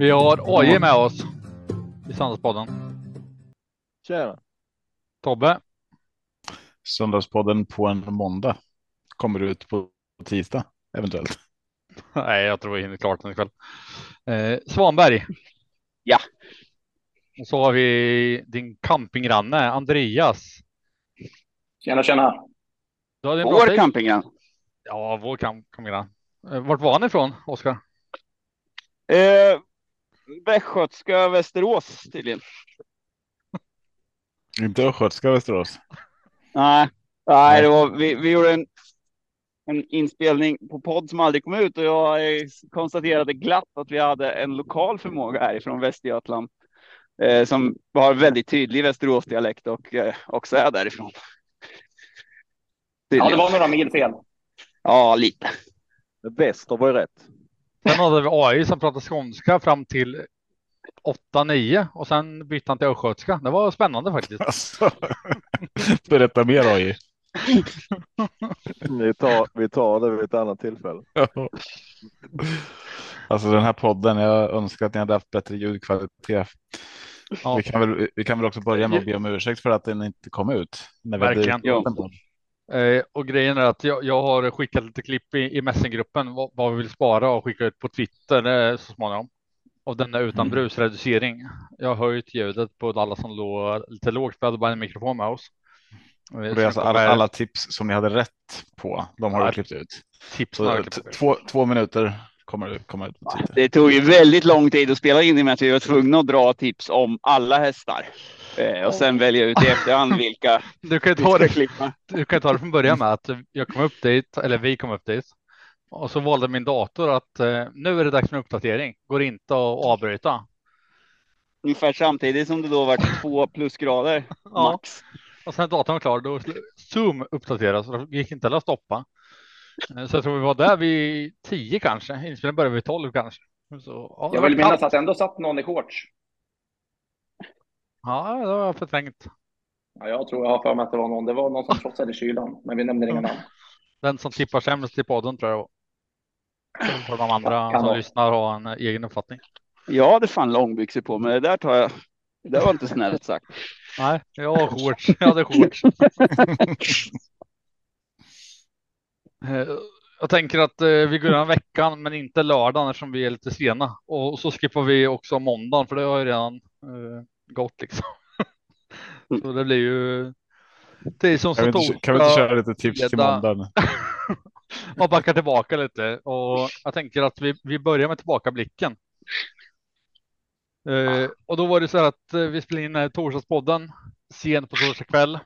Vi har AJ med oss i Söndagspodden. Tjena. Tobbe. Söndagspodden på en måndag. Kommer ut på tisdag eventuellt. Nej, jag tror vi hinner klart den ikväll. Eh, Svanberg. Ja. Och så har vi din campinggranne Andreas. Tjena, tjena. Du hade en Vår take. campinggrann. Ja, vår camp campinggranne. Eh, vart var han ifrån, Oskar? Eh, Västgötska Västerås tydligen. Inte Östgötska Västerås. Nej, nej, det var, vi, vi gjorde en, en inspelning på podd som aldrig kom ut och jag konstaterade glatt att vi hade en lokal förmåga härifrån Västergötland eh, som har väldigt tydlig Västeråsdialekt och eh, också är därifrån. Ja, det Tydligen. var några mil fel. Ja, lite. Väster var ju rätt. Sen hade vi AI som pratade skånska fram till 8-9 och sen bytte han till östgötska. Det var spännande faktiskt. Alltså. Berätta mer AI. Vi tar, vi tar det vid ett annat tillfälle. Alltså den här podden, jag önskar att ni hade haft bättre ljudkvalitet. Ja. Vi, kan väl, vi kan väl också börja med att be om ursäkt för att den inte kom ut. När vi hade Verkligen. podden. Eh, och grejen är att jag, jag har skickat lite klipp i, i Messenggruppen vad, vad vi vill spara och skicka ut på Twitter eh, så småningom. Och den är utan Mm. brusreducering. Jag har höjt ljudet på alla som låg lite lågt. Vi hade bara en mikrofon med oss. Alltså alla, alla tips som ni hade rätt på. De har du klippt ut. tips Så två, två minuter kommer det komma ut på Twitter. Det tog ju väldigt lång tid att spela in i och med att vi var tvungna att dra tips om alla hästar. Eh, och sen välja ut i efterhand vilka Du kan ta ska det klippa. Du kan ta det från början med att jag kom upp dit, eller vi kom upp dit. Och så valde min dator att eh, nu är det dags för en uppdatering. Går inte att avbryta. Ungefär samtidigt som det då var två plusgrader Ja. max. Och sen när datorn var klar, då Zoom uppdateras och det gick inte att stoppa. Eh, Så jag tror vi var där vid 10 kanske. Inspelningen började vid 12 kanske. Så, ja, Jag var vill minnas att ändå satt någon i shorts. Ja, det var förträngt. Ja, jag tror jag har för mig att det var någon. Det var någon som trotsade kylan, men vi nämner inga namn. Den som tippar sämst i podden tror jag det var. De andra som vara. lyssnar ha en egen uppfattning. Jag hade fan långbyxor på mig. Det där tar jag. Det där var inte snällt sagt. Nej, jag har shorts. Jag hade shorts. Eh, Jag tänker att eh, vi går igenom veckan, men inte lördagen eftersom vi är lite sena. Och så skippar vi också måndagen, för det har ju redan gått liksom. så det blir ju. Som Kan vi, inte, kan vi inte köra lite tips till måndagen? och backa tillbaka lite. Och jag tänker att vi, vi börjar med tillbakablicken. Eh, och då var det så här att eh, vi spelade in eh, torsdagspodden sent på torsdag kväll.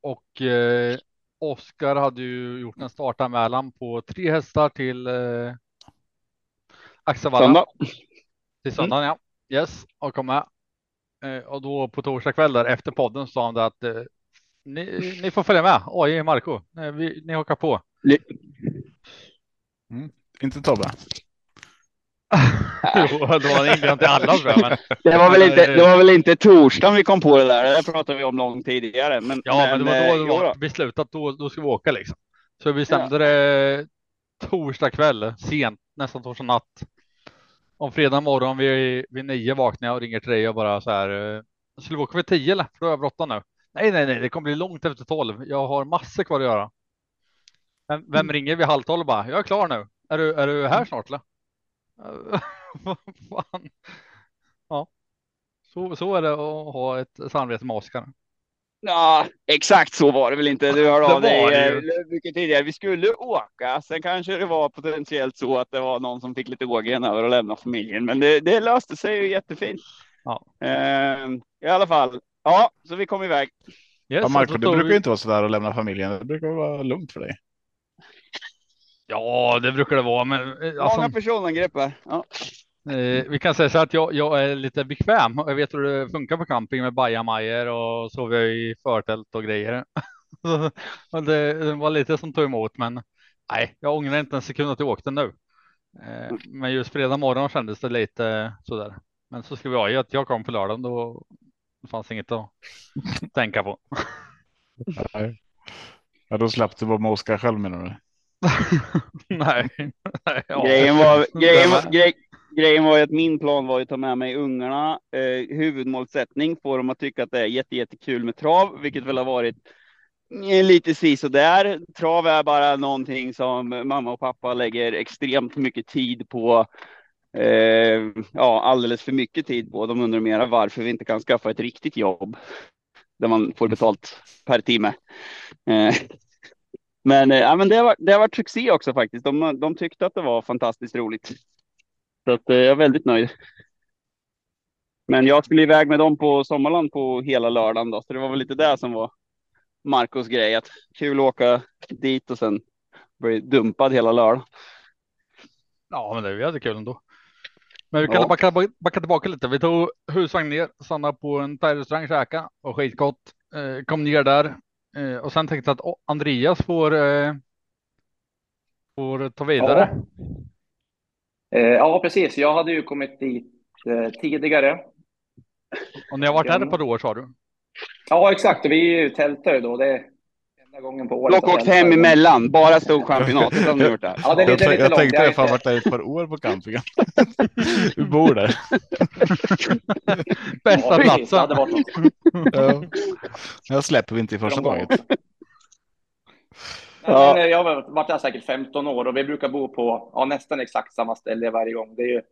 Och eh, Oskar hade ju gjort en startanmälan på tre hästar till eh, Axevalla. Söndag. Till söndagen, ja. Yes, och kom med. Eh, och då på torsdag kväll där efter podden sa han det att eh, ni, ni får följa med. Oj, Marco, eh, vi, ni hakar på. Inte Tobbe? jo, det var en inbjudan till alla tror jag. Men, Det var väl Men, inte, eh, det var väl inte torsdagen vi kom på det där. Det pratade vi om långt tidigare. Men, ja, men det var eh, då det jo var då. beslutat. Då, då ska vi åka liksom. Så vi bestämde det torsdag kväll, sent, nästan torsdag natt. Om fredag morgon vid, vid nio vaknar jag och ringer till dig och bara så här. Eh, Skulle vi åka vid tio eller? För då har jag bråttom nu. Nej, nej, nej, det kommer bli långt efter tolv. Jag har massor kvar att göra. Vem, vem ringer vid halv tolv och bara? Jag är klar nu. Är du, är du här snart eller? Vad fan? Ja, så, så är det att ha ett samarbete med Oskar. Ja, exakt så var det väl inte. Du hörde av dig eh, mycket tidigare. Vi skulle åka. Sen kanske det var potentiellt så att det var någon som fick lite ågen över att lämna familjen. Men det, det löste sig ju jättefint. Ja. Eh, I alla fall. Ja, så vi kom iväg. Yes, Ja, Marco, så det tog brukar vi- ju inte vara sådär att lämna familjen. Det brukar vara lugnt för dig. Ja, det brukar det vara, men eh, alltså, Många personangrepp här. Ja. Eh, vi kan säga så att jag, jag är lite bekväm. Jag vet hur det funkar på camping med bajamajor och sover i förtält och grejer. och det, det var lite som tog emot, men nej, jag ångrar inte en sekund att jag åkte nu. Eh, men just fredag morgon kändes det lite sådär. Men så ska vi ha i att jag kom på lördagen, då fanns inget att tänka på. Nej. Ja, då slapp du vara med Oskar själv menar du? nej, nej, ja. Grejen, var, grejen, var, grej, grejen var ju att min plan var ju att ta med mig ungarna. Eh, huvudmålsättning får dem att tycka att det är jätte, jättekul med trav, vilket väl har varit eh, lite si så där. Trav är bara någonting som mamma och pappa lägger extremt mycket tid på. Eh, ja, alldeles för mycket tid på. De undrar mera varför vi inte kan skaffa ett riktigt jobb där man får betalt per timme. Eh, men, eh, ja, men det, har, varit- det har varit succé också faktiskt. De, de tyckte att det var fantastiskt roligt. Så att, eh, jag är väldigt nöjd. Men jag skulle iväg med dem på Sommarland på hela lördagen då, så det var väl lite det som var Marcos grej. Att kul att åka dit och sen bli dumpad hela lördagen. Ja, men det är jättekul ändå. Men vi kan Ja. backa, backa tillbaka lite. Vi tog husvagn ner, stannade på en thai-restaurang, käka och skitgott. Eh, kom ner där eh, och sen tänkte jag att åh, Andreas får, eh, får ta vidare. Eh, ja, precis. Jag hade ju kommit dit eh, tidigare. Och ni har varit här ett par år sa du? Ja, exakt. Vi är ju tältare då. Det är enda gången på året. Dock åkt tältar. hem emellan, bara storchampionatet har de gjort där. Ja, det är Jag, lite, jag, lite jag långt. tänkte Jag det, har varit där ett par år på campingen. Du bor där. Bästa Ja. Det platsen. Ja. Jag släpper vi inte i första taget. Ja. Men, jag har varit där säkert 15 år och vi brukar bo på ja, nästan exakt samma ställe varje gång. Det är ju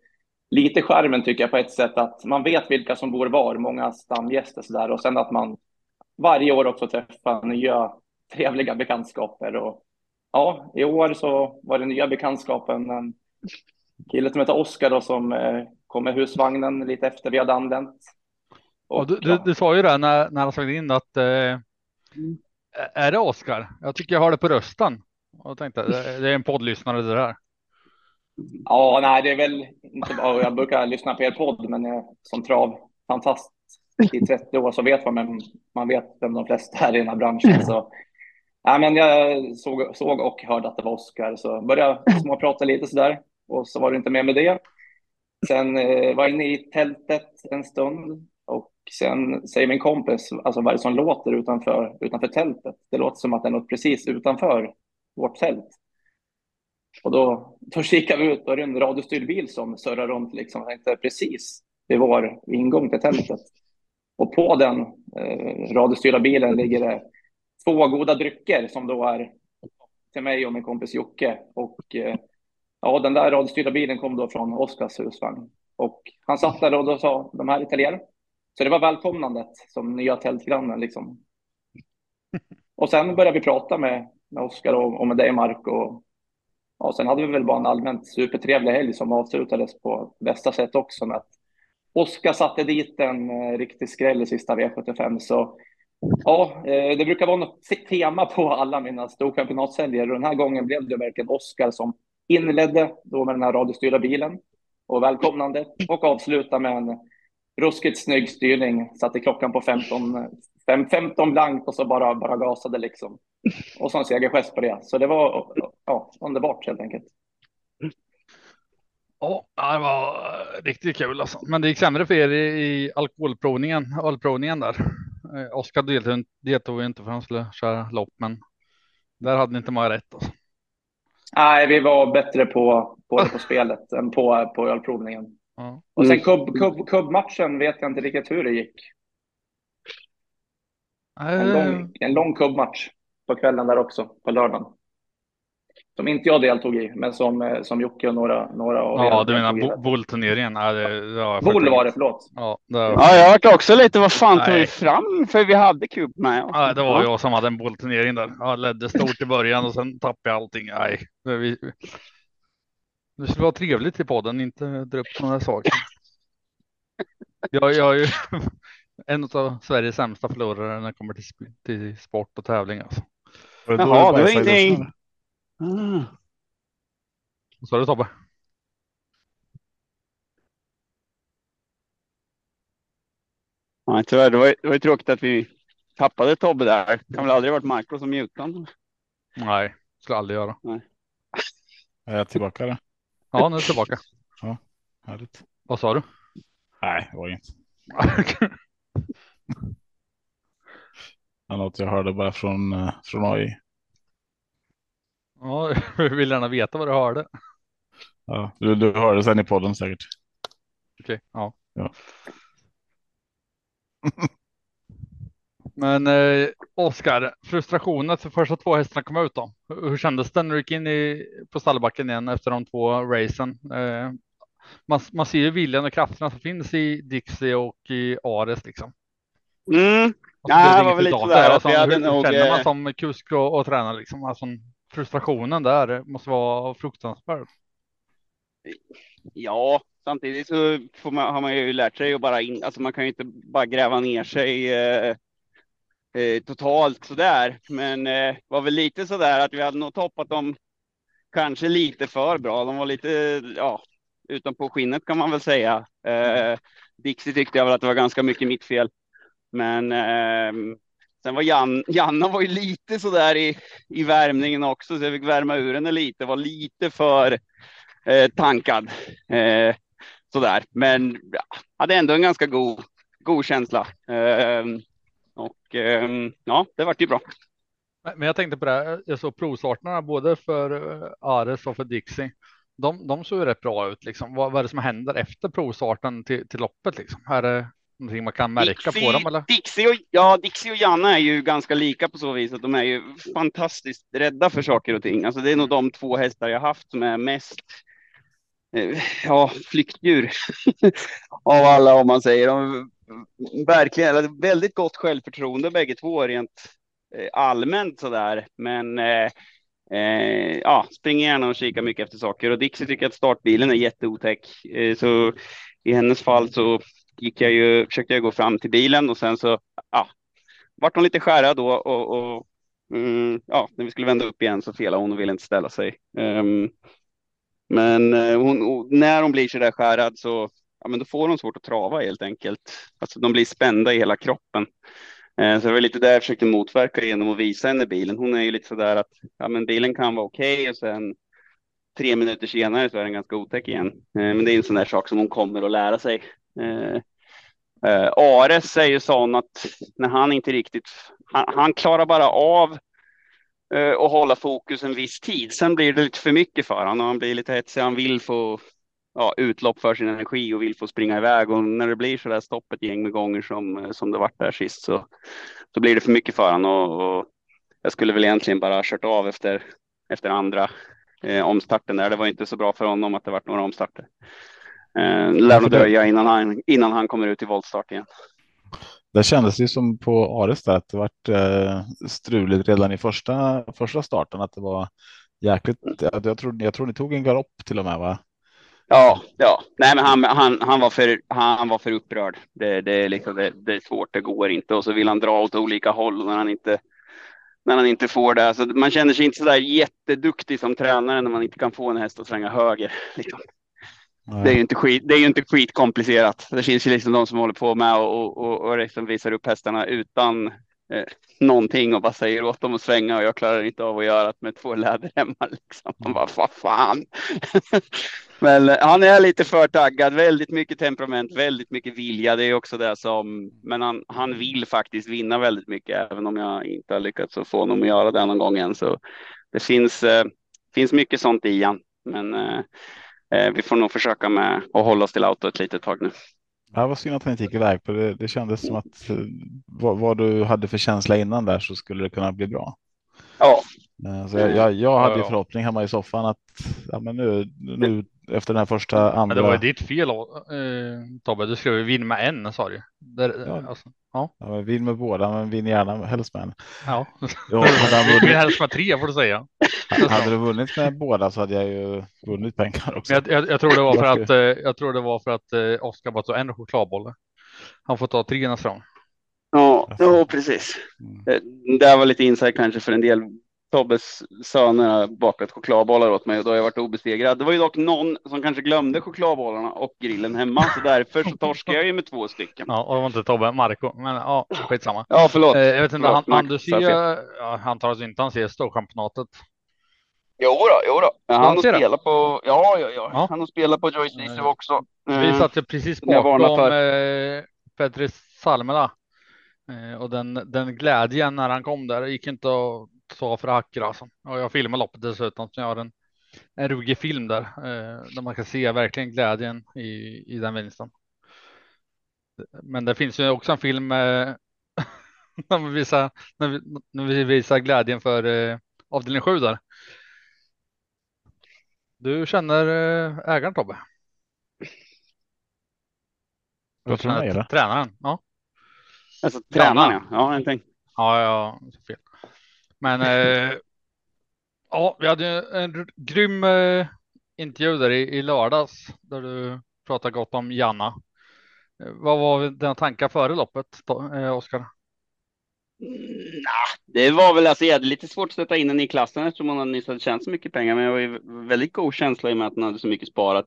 lite skärmen tycker jag på ett sätt att man vet vilka som bor var, många stamgäster så där och sen att man varje år också träffar nya trevliga bekantskaper. Och, ja, i år så var det nya bekantskapen en kille som heter Oskar då som eh, kom med husvagnen lite efter vi hade anlänt. Och du, du, ja, du sa ju det när, när han slog in att eh, är det Oskar? Jag tycker jag har det på rösten. Och jag tänkte det, är en poddlyssnare det där. Ja, nej, det är väl inte bara, jag brukar lyssna på er podd, men jag, som trav fantast i 30 år så vet man, men man vet vem de flesta är i den här branschen. Så, Ja, men jag såg, såg och hörde att det var Oskar, så började småprata lite sådär och så var det inte mer med det. Sen eh, var jag inne i tältet en stund sen säger min kompis, alltså vad är det som låter utanför, utanför tältet? Det låter som att det är något precis utanför vårt tält. Och då, då kikar vi ut och det är en radiostyrd bil som surrar runt liksom. Jag tänkte precis vid vår ingång till tältet. Och på den eh, radiostyrda bilen ligger det två goda drycker som då är till mig och min kompis Jocke. Och eh, ja, den där radiostyrda bilen kom då från Oskars husvagn. Och han satt där och då sa de här är. Så det var välkomnandet som nya tältgrannen liksom. Och sen började vi prata med, med Oskar och, och med dig Mark och Ja, sen hade vi väl bara en allmänt supertrevlig helg som avslutades på bästa sätt också med att Oskar satte dit en eh, riktig skräll i sista V75. Så ja, eh, det brukar vara något tema på alla mina storchampionatshelger och den här gången blev det verkligen Oskar som inledde då med den här radiostyrda bilen och välkomnandet och avsluta med en ruskigt snygg styrning. Satte klockan på 15, fem- 15 blankt och så bara, bara gasade liksom. Och så en segergest på det. Så det var ja, underbart helt enkelt. Ja, det var riktigt kul alltså. Men det gick sämre för er i, alkoholprovningen, ölprovningen där. Eh, Oskar deltog, deltog inte för han skulle köra lopp, men där hade ni inte många rätt. Alltså. Nej, vi var bättre på, på, på spelet än på, på ölprovningen. Ja. Och sen kubb, kubb, kubbmatchen vet jag inte riktigt hur det gick. En Eh, lång, en lång kubbmatch på kvällen där också, på lördagen. Som inte jag deltog i, men som, eh, som Jocke och några, några av Ja, du menar bollturneringen? Ja, Boll var det, förlåt. Ja, det, var- Ja, jag vart också lite, vad fan tog vi fram? För vi hade kub med. ja, det var jag som hade en bollturnering där. Jag ledde stort i början och sen tappade jag allting. Nej, vi, det skulle vara trevligt i podden, inte dra upp sådana här saker. Jag, jag är ju en av Sveriges sämsta förlorare när det kommer till, till sport och tävling. Alltså. Jaha, du det var i ingenting. Ah. Vad sa du Tobbe? Ja, tyvärr, det var, ju- det var ju tråkigt att vi tappade Tobbe där. Kan väl aldrig varit Marco som mutade. Nej, skulle aldrig göra. Är jag tillbaka? Då? Ja, nu är jag tillbaka. Härligt. Vad sa du? Nej, det var inget. Något jag hörde bara från, eh, från AI. ja, jag vill gärna veta vad du hörde. Ja, du, du hörde sen i podden säkert. Okej, ja. Ja. Men eh, Oskar, frustrationen att de första två hästarna kom ut då. Hur, hur kändes det när du gick in i, på stallbacken igen efter de två racen? Eh, man, man ser ju viljan och krafterna som finns i Dixie och i Ares liksom. Mm. Ja, det var väl lite sådär Alltså, hade hur, nog, känner man eh, som kusk och, och tränare liksom? Alltså, frustrationen där måste vara fruktansvärd. Ja, samtidigt så får man, har man ju lärt sig att bara in, alltså man kan ju inte bara gräva ner sig eh, eh, totalt sådär. Men eh, var väl lite sådär att vi hade nog toppat dem kanske lite för bra. De var lite, ja, utanpå skinnet kan man väl säga. Eh, Dixie tyckte jag väl att det var ganska mycket mitt fel. Men eh, sen var Jan, Janna var ju lite sådär i, i värmningen också, så jag fick värma ur henne lite, var lite för eh, tankad. Eh, sådär, men ja, hade ändå en ganska god, god känsla. Eh, och eh, ja, det vart ju bra. Men jag tänkte på det, här, jag såg provstarterna både för eh, Ares och för Dixie. De, de såg ju rätt bra ut liksom. Vad, vad är det som händer efter provstarten till, till loppet liksom? Är det någonting man kan märka på dem eller? Dixie och, ja, Dixie och Janna är ju ganska lika på så vis att de är ju fantastiskt rädda för saker och ting. Alltså det är nog de två hästar jag haft som är mest eh, ja, flyktdjur av alla om man säger. De, Mm, verkligen, eller väldigt gott självförtroende bägge två rent eh, allmänt sådär. Men eh, eh, ja, springer gärna och kikar mycket efter saker och Dixie tycker att startbilen är jätteotäck. Eh, så i hennes fall så gick jag ju, försökte jag gå fram till bilen och sen så ja, vart hon lite skärrad då och, och mm, ja, när vi skulle vända upp igen så felade hon och ville inte ställa sig. Um, men eh, hon, när hon blir så där skärrad så ja, men då får de svårt att trava helt enkelt. Alltså de blir spända i hela kroppen. Eh, så det var lite där jag försökte motverka genom att visa henne bilen. Hon är ju lite så där att ja, men bilen kan vara okej okay, och sen tre minuter senare så är den ganska otäck igen. Eh, men det är en sån där sak som hon kommer att lära sig. Eh, eh, Ares är ju sån att när han inte riktigt, han, han klarar bara av eh, att hålla fokus en viss tid. Sen blir det lite för mycket för honom och han blir lite hetsig. Han vill få ja, utlopp för sin energi och vill få springa iväg och när det blir så där stopp ett gäng med gånger som, eh, som det vart där sist så, så blir det för mycket för honom och, och jag skulle väl egentligen bara ha kört av efter, efter andra eh, omstarten där. Det var inte så bra för honom att det vart några omstarter. Eh, lär nog dröja innan han, innan han kommer ut i voltstart igen. Det kändes ju som på Ares där att det vart eh, struligt redan i första, första starten. Att det var jäkligt. Jag, tror, jag tror ni tog en galopp till och med va? Ja, ja, nej, men han, han, han var för, han var för upprörd. Det, det, är liksom, det, det är svårt, det går inte. Och så vill han dra åt olika håll när han inte, när han inte får det. Så man känner sig inte så där jätteduktig som tränare när man inte kan få en häst att svänga höger. Liksom. Det är ju inte skit. Det är inte skitkomplicerat. Det finns ju liksom de som håller på med och, och, och liksom visar upp hästarna utan eh, någonting och bara säger åt dem att svänga och jag klarar inte av att göra det med två läderremmar. Liksom. Man bara, vad fan. Men eh, han är lite för taggad, väldigt mycket temperament, väldigt mycket vilja. Det är också det som, men han, han vill faktiskt vinna väldigt mycket, även om jag inte har lyckats få honom att göra det någon gång än. Så det finns, eh, finns mycket sånt i han, men eh, eh, vi får nog försöka med att hålla oss till auto ett litet tag nu. Ja, vad synd att han inte gick iväg på det. Det kändes som att eh, vad, vad, du hade för känsla innan där så skulle det kunna bli bra. Ja. Så jag, jag, jag hade ju Ja. förhoppning hemma i soffan att ja, men nu, nu efter den här första andra. Men det var ju ditt fel eh, Tobbe. Du skrev ju vinn med en sa du. Där, Ja. alltså, ja. Ja, vinn med båda, men vinn gärna helst med en. ja. Ja, hade, han Vill vunnit, helst med tre får du säga. hade du vunnit med båda så hade jag ju vunnit pengar också. Jag, jag, jag tror det var för att eh, jag tror det var för att eh, Oskar bara tog en chokladboll. Han får ta tre nästa gång. Ja, ja precis. Mm. Det, det här var lite insight kanske för en del. Tobbes söner har bakat chokladbollar åt mig och då har jag varit obesegrad. Det var ju dock någon som kanske glömde chokladbollarna och grillen hemma, så därför så torskade jag ju med två stycken. Ja, och det var inte Tobbe, Marco. Men ja, skitsamma. Ja, förlåt. Eh, jag vet inte, Förlåt, han, han du ser, ja, han tar alltså inte han ser storchampionatet. Jo då, jo då. Ja, han han spelat på, ja, ja, ja, Ja. Han har spelat på Joyce Eh, också. Vi Eh, satt ju precis bakom för. eh, Petri Salmela. Eh, och den, den glädjen när han kom där gick inte att ta för hacker alltså. Och jag filmade loppet dessutom så jag har en en ruggig film där, där man kan se verkligen glädjen i, i den vinsten. Men det finns ju också en film när, vi visar, när, vi, när vi visar glädjen för avdelning 7 där. Du känner eh, ägaren Tobbe? Vad tror det? Tränaren, ja. Alltså tränaren, ja. Ja, jag tänkte. Ja, ja, fel. Men eh, ja, vi hade en grym eh, intervju där i, i lördags där du pratade gott om Janna. Eh, vad var dina tankar före loppet, eh, Oskar? Mm, nah, det var väl alltså, jag hade lite svårt att sätta in den i klassen eftersom hon nyss hade tjänat så mycket pengar. Men jag var ju väldigt god känsla i och med att hon hade så mycket sparat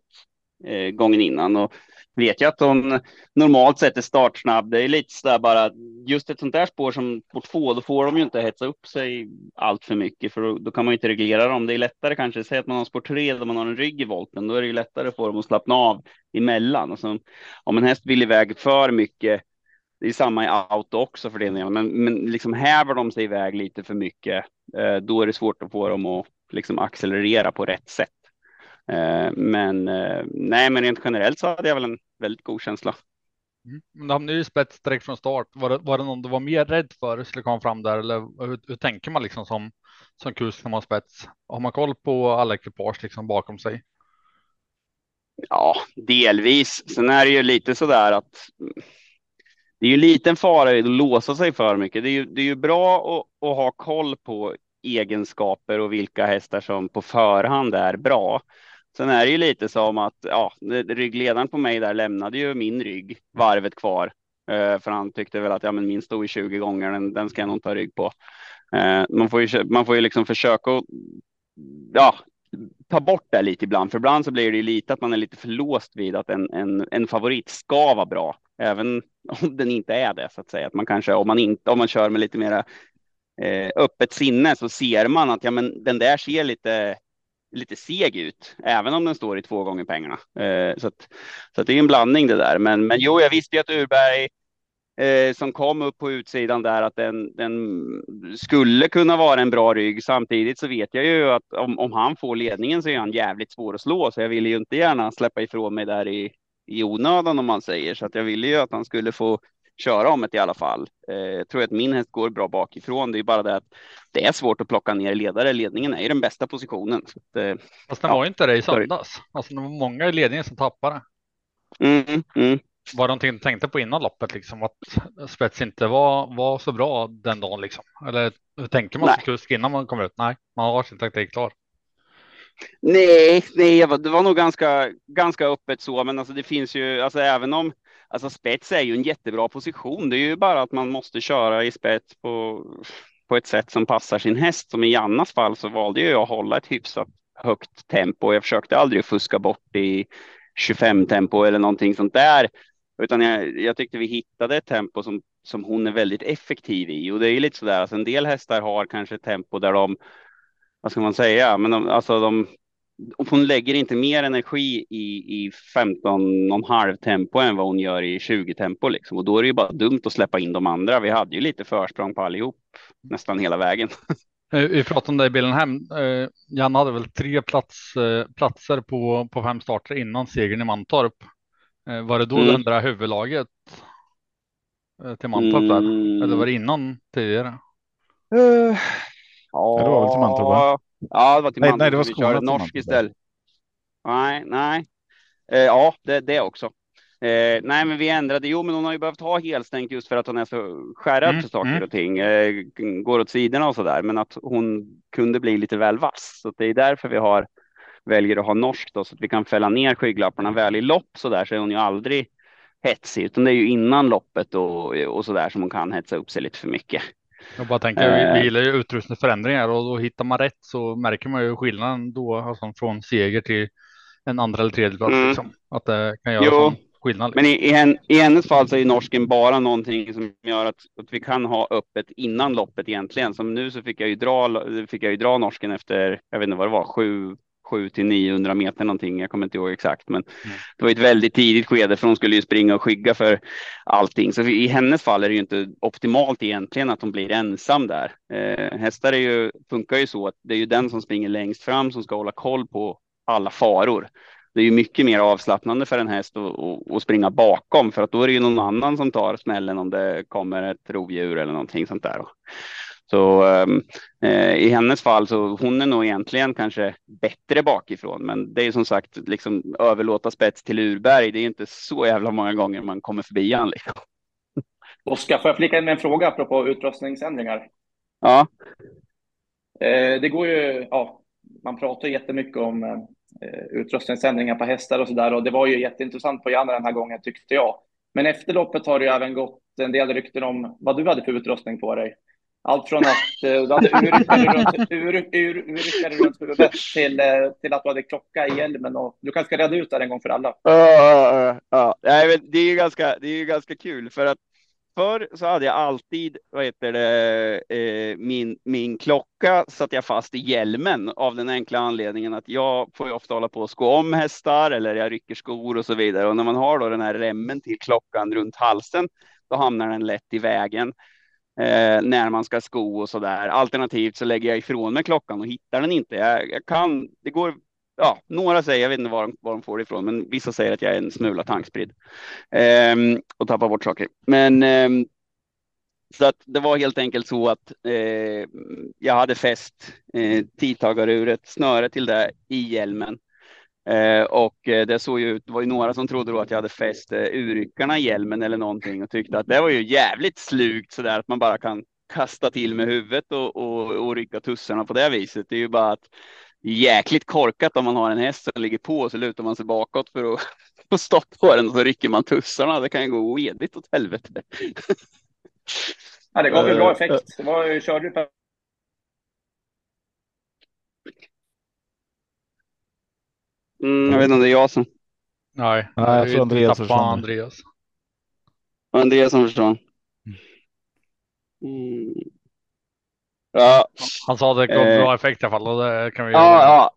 eh, gången innan och vet jag att hon normalt sett är startsnabb. Det är lite sådär bara just ett sånt där spår som spår två, då får de ju inte hetsa upp sig allt för mycket för då, då kan man ju inte reglera dem. Det är lättare kanske, säg att man har spår tre där man har en rygg i volten, då är det ju lättare att få dem att slappna av emellan. Alltså, om en häst vill iväg för mycket det är samma i auto också för det men, men liksom häver de sig iväg lite för mycket, eh, då är det svårt att få dem att liksom accelerera på rätt sätt. Eh, men eh, nej, men rent generellt så hade jag väl en väldigt god känsla. Mm. Men de ju spets direkt från start. Var det, var det någon du var mer rädd för skulle komma fram där? Eller hur, hur tänker man liksom som, som kusk när man spets? Har man koll på alla ekipage liksom bakom sig? Ja, delvis. Sen är det ju lite så där att det är ju liten fara i att låsa sig för mycket. Det är ju, det är ju bra att, att ha koll på egenskaper och vilka hästar som på förhand är bra. Sen är det ju lite som att ja, ryggledaren på mig där lämnade ju min rygg varvet kvar. Eh, för han tyckte väl att ja, men min stod i 20 gånger, den, den ska jag nog ta rygg på. Eh, man får ju, man får ju liksom försöka att ja, ta bort det lite ibland, för ibland så blir det ju lite att man är lite för låst vid att en, en, en favorit ska vara bra, även om den inte är det så att säga. Att man kanske om man inte om man kör med lite mera eh, öppet sinne så ser man att ja, men den där ser lite lite seg ut, även om den står i två gånger pengarna. Eh, så att, så att det är en blandning det där. Men, men jo, jag visste ju att Urberg eh, som kom upp på utsidan där att den, den skulle kunna vara en bra rygg. Samtidigt så vet jag ju att om, om han får ledningen så är han jävligt svår att slå, så jag ville ju inte gärna släppa ifrån mig där i, i onödan om man säger, så att jag ville ju att han skulle få köra om det i alla fall. Eh, jag tror att min häst går bra bakifrån. Det är bara det att det är svårt att plocka ner ledare. Ledningen är i den bästa positionen. Så att, eh, Fast den ja, var inte det i söndags. Alltså det var många i ledningen som tappade. Mm, mm. Var det någonting du tänkte på innan loppet, liksom att spets inte var, var så bra den dagen liksom? Eller hur tänker man som kusk innan man kommer ut? Nej, man har sin taktik klar. Nej, nej, det var nog ganska, ganska öppet så, men alltså det finns ju, alltså även om Alltså spets är ju en jättebra position. Det är ju bara att man måste köra i spets på, på ett sätt som passar sin häst. Som i Jannas fall så valde jag att hålla ett hyfsat högt tempo. Jag försökte aldrig fuska bort i 25 tempo eller någonting sånt där. Utan jag, jag tyckte vi hittade ett tempo som, som hon är väldigt effektiv i. Och det är ju lite sådär, alltså en del hästar har kanske tempo där de, vad ska man säga, men de, alltså de, hon lägger inte mer energi i, i 15 och halv tempo än vad hon gör i 20 tempo liksom. Och då är det ju bara dumt att släppa in de andra. Vi hade ju lite försprång på allihop nästan hela vägen. Eh, vi pratade om det i Billenhem. Eh, Jan hade väl tre plats, eh, platser på, på fem starter innan segern i Mantorp. Var det då mm. du ändrade huvudlaget till Mantorp mm. där? Eller var det innan tidigare? Uh, ja, det var väl till Mantorp? Va? Ja, det var till nej, Mantorp. Nej, det var Skåne. Vi körde norsk istället. Nej, nej. Eh, ja, det, det också. Eh, nej, men vi ändrade. Jo, men hon har ju behövt ha helstängt just för att hon är så skärrad mm, för saker mm. och ting. Eh, går åt sidorna och så där, men att hon kunde bli lite väl vass. Så det är därför vi har väljer att ha norsk då, så att vi kan fälla ner skygglapparna väl i lopp så där så är hon ju aldrig hetsig, utan det är ju innan loppet och, och så där som hon kan hetsa upp sig lite för mycket. Jag bara tänker, vi, eh. gillar ju utrustningsförändringar och då hittar man rätt så märker man ju skillnaden då, alltså från seger till en andra eller tredje plats. Mm. Liksom. Att det kan göra jo, skillnad. Liksom. Men i, i, hen, i hennes fall så är norsken bara någonting som gör att, att vi kan ha öppet innan loppet egentligen. Som nu så fick jag ju dra, fick jag ju dra norsken efter, jag vet inte vad det var, sju, 7 till 900 meter någonting. Jag kommer inte ihåg exakt, men Mm. det var ett väldigt tidigt skede för hon skulle ju springa och skygga för allting. Så i hennes fall är det ju inte optimalt egentligen att hon blir ensam där. Eh, hästar är ju, funkar ju så att det är ju den som springer längst fram som ska hålla koll på alla faror. Det är ju mycket mer avslappnande för en häst att, springa bakom för att då är det ju någon annan som tar smällen om det kommer ett rovdjur eller någonting sånt där. Så um, eh, i hennes fall så hon är nog egentligen kanske bättre bakifrån, men det är som sagt liksom överlåta spets till Urberg. Det är inte så jävla många gånger man kommer förbi han. Liksom. Oskar, får jag flika in med en fråga apropå utrustningsändringar? Ja, Eh, det går ju, ja, man pratar jättemycket om eh, utrustningsändringar på hästar och så där och det var ju jätteintressant på Janne den här gången tyckte jag. Men efter loppet har det ju även gått en del rykten om vad du hade för utrustning på dig. Allt från att eh, du hade urryckare runt, ur, ur, runt huvudet till, eh, till att du hade klocka i hjälmen och du kanske ska reda ut det en gång för alla. Ja, ja. Nej, men det är ju ganska, det är ganska kul för att förr så hade jag alltid, vad heter det, eh, min, min klocka satt jag fast i hjälmen av den enkla anledningen att jag får ju ofta hålla på och sko om hästar eller jag rycker skor och så vidare. Och när man har då den här remmen till klockan runt halsen, då hamnar den lätt i vägen eh, när man ska sko och så där. Alternativt så lägger jag ifrån mig klockan och hittar den inte. Jag, jag kan, det går ja, några säger, jag vet inte var de, var de får det ifrån, men vissa säger att jag är en smula tankspridd eh, och tappar bort saker. Men eh, så att det var helt enkelt så att eh, jag hade fäst eh, tidtagaruret, snöre till det i hjälmen. Eh, och eh, det såg ju ut, det var ju några som trodde då att jag hade fäst eh, urryckarna i hjälmen eller någonting och tyckte att det var ju jävligt slugt så där att man bara kan kasta till med huvudet och, och, och rycka tussarna på det viset. Det är ju bara att jäkligt korkat om man har en häst som ligger på och så lutar man sig bakåt för att få stopp på den och så rycker man tussarna. Det kan ju gå oedigt åt helvete. Ja, det gav ju bra effekt. Det var, körde du Mm, jag vet inte om det är jag som, Nej, Nej, jag tror Andreas försvann. Andreas. Andreas som förstår. Mm. Ja, Han sa att det gav Eh. bra effekt i alla fall och det kan vi ja, ja.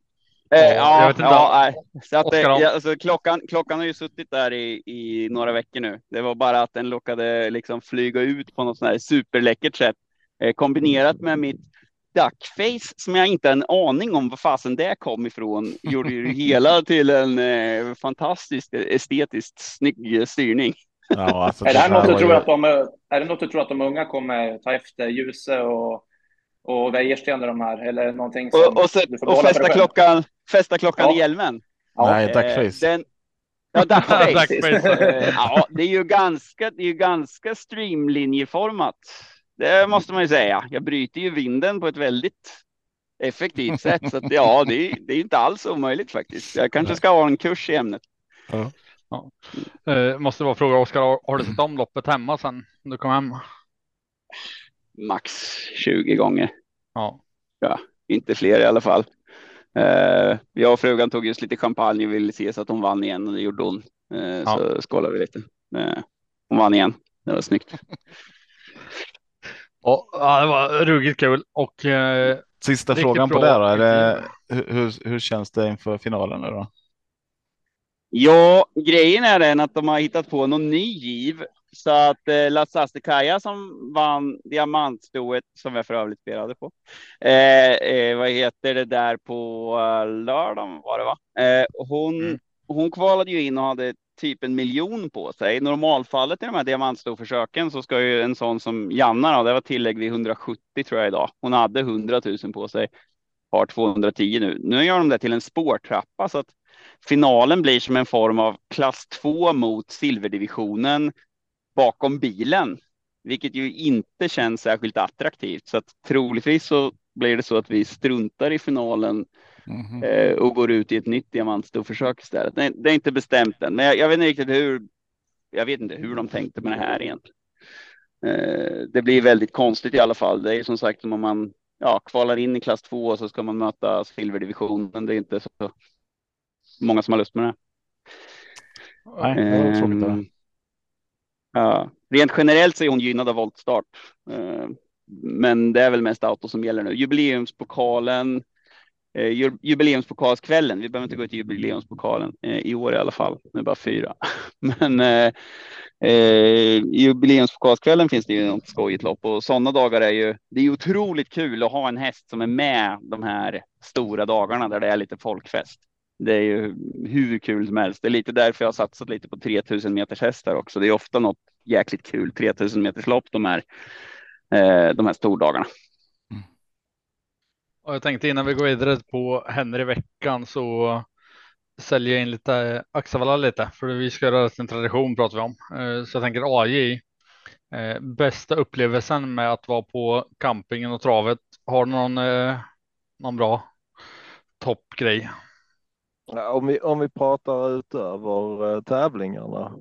Eh, Ja, jag ja, vet inte. ja, nej. Så att det, alltså, klockan, klockan har ju suttit där i, i några veckor nu. Det var bara att den lockade liksom flyga ut på något sånt här superläckert sätt. Eh, kombinerat med mitt duckface som jag inte har en aning om var fasen det kom ifrån. Gjorde ju det hela till en eh, fantastiskt estetiskt snygg styrning. Ja, alltså, Är det här något du tror ju- att de, är det något du tror att de unga kommer ta efter Ljuse och, och Wäjersten och de här? Eller någonting som Och, och, så, och fästa klockan, fästa klockan Ja. i hjälmen. Ja. Nej, Eh, duckface. Den, ja, duckface. Duckface. Eh, ja, det är ju ganska, det är ju ganska streamlinjeformat. Det måste man ju säga. Jag bryter ju vinden på ett väldigt effektivt sätt. Så att, ja, det är, det är inte alls omöjligt faktiskt. Jag kanske ska ha en kurs i ämnet. Eh, måste bara fråga Oskar, har, du sett om loppet hemma sen du kom hem? Max 20 gånger. Ja. Inte fler i alla fall. Eh, jag och frugan tog just lite champagne och ville se så att hon vann igen och det gjorde hon. Eh, Ja. Så skålade vi lite. Eh, hon vann igen. Det var snyggt. Och, ja, det var ruggigt kul och eh, Sista frågan på det då. Är det, hur, hur, hur känns det inför finalen nu då? Ja, grejen är den att de har hittat på någon ny giv. Så att eh, Lasse Kaja som vann diamantstoet som jag för övrigt spelade på. Eh, eh, vad heter det där på eh, lördagen var det va? Eh, hon, Mm. hon kvalade ju in och hade typ en miljon på sig. I normalfallet i de här diamantstorförsöken så ska ju en sån som Janna då, det var tillägg vid 170 tror jag idag. Hon hade 100 000 på sig. Har 210 nu. Nu gör de det till en spårtrappa så att finalen blir som en form av klass 2 mot silverdivisionen bakom bilen, vilket ju inte känns särskilt attraktivt. Så att troligtvis så blir det så att vi struntar i finalen Eh, och går ut i ett nytt diamantstoförsök istället. Är, det är inte bestämt än, men jag, jag vet inte riktigt hur. Jag vet inte hur de tänkte med det här egentligen. Eh, det blir väldigt konstigt i alla fall. Det är som sagt som om man ja, kvalar in i klass 2 och så ska man möta silverdivisionen. Det är inte så många som har lust med det. Nej, det var. Ehm. Ja, rent generellt så är hon gynnad av voltstart. Ehm, Men det är väl mest auto som gäller nu. Jubileumspokalen eh, jubileumspokalskvällen. Vi behöver inte gå till jubileumspokalen eh, i år i alla fall. Det är bara fyra. Men eh, eh, jubileumspokalskvällen finns det ju något skojigt lopp och sådana dagar är ju. Det är otroligt kul att ha en häst som är med de här stora dagarna där det är lite folkfest. Det är ju hur kul som helst. Det är lite därför jag har satsat lite på 3000 meters hästar också. Det är ofta något jäkligt kul 3000 meters lopp de här, eh, de här stordagarna. Och jag tänkte innan vi går vidare på händer i veckan så säljer jag in lite Axevalla lite för vi ska göra en tradition pratar vi om. Eh, så jag tänker AJ. Eh, bästa upplevelsen med att vara på campingen och travet. Har du någon, eh, någon bra toppgrej? Om vi, om vi pratar utöver tävlingarna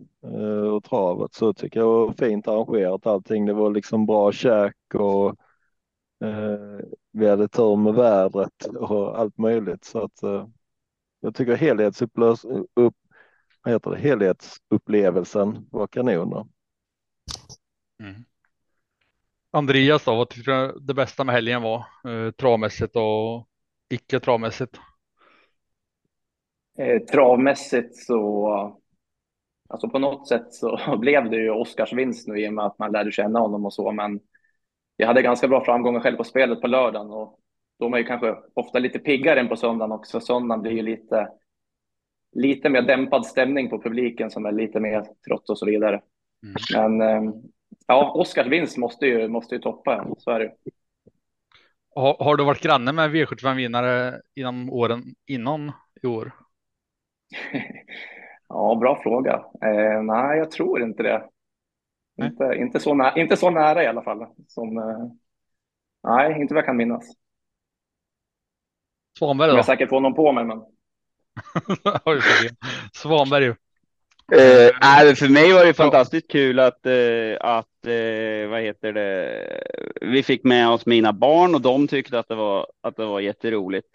och travet så tycker jag det var fint arrangerat allting. Det var liksom bra käk och vi hade tur med vädret och allt möjligt så att eh, jag tycker helhetsupplös, upp, vad heter det, helhetsupplevelsen var kanon. Mm. Andreas då, vad tycker du det bästa med helgen var? Eh, travmässigt och icke travmässigt? Eh, travmässigt så, alltså på något sätt så blev det ju Oskars vinst nu i och med att man lärde känna honom och så, men jag hade ganska bra framgångar själv på spelet på lördagen och då är man ju kanske ofta lite piggare än på söndagen också. Söndagen blir ju lite, lite mer dämpad stämning på publiken som är lite mer trött och så vidare. Mm. Men eh, ja, Oskars vinst måste ju, måste ju toppa, så är det. Har, har du varit granne med V75 vinnare inom åren innan i år? ja, bra fråga. Eh, nej, jag tror inte det. Inte, inte, så nära, inte så nära i alla fall. Som, eh, nej, inte vad jag kan minnas. Svanberg då? Jag har säkert få någon på mig, men. Svanberg. Uh, för mig var det fantastiskt kul att, uh, att uh, vad heter det, vi fick med oss mina barn och de tyckte att det var, att det var jätteroligt.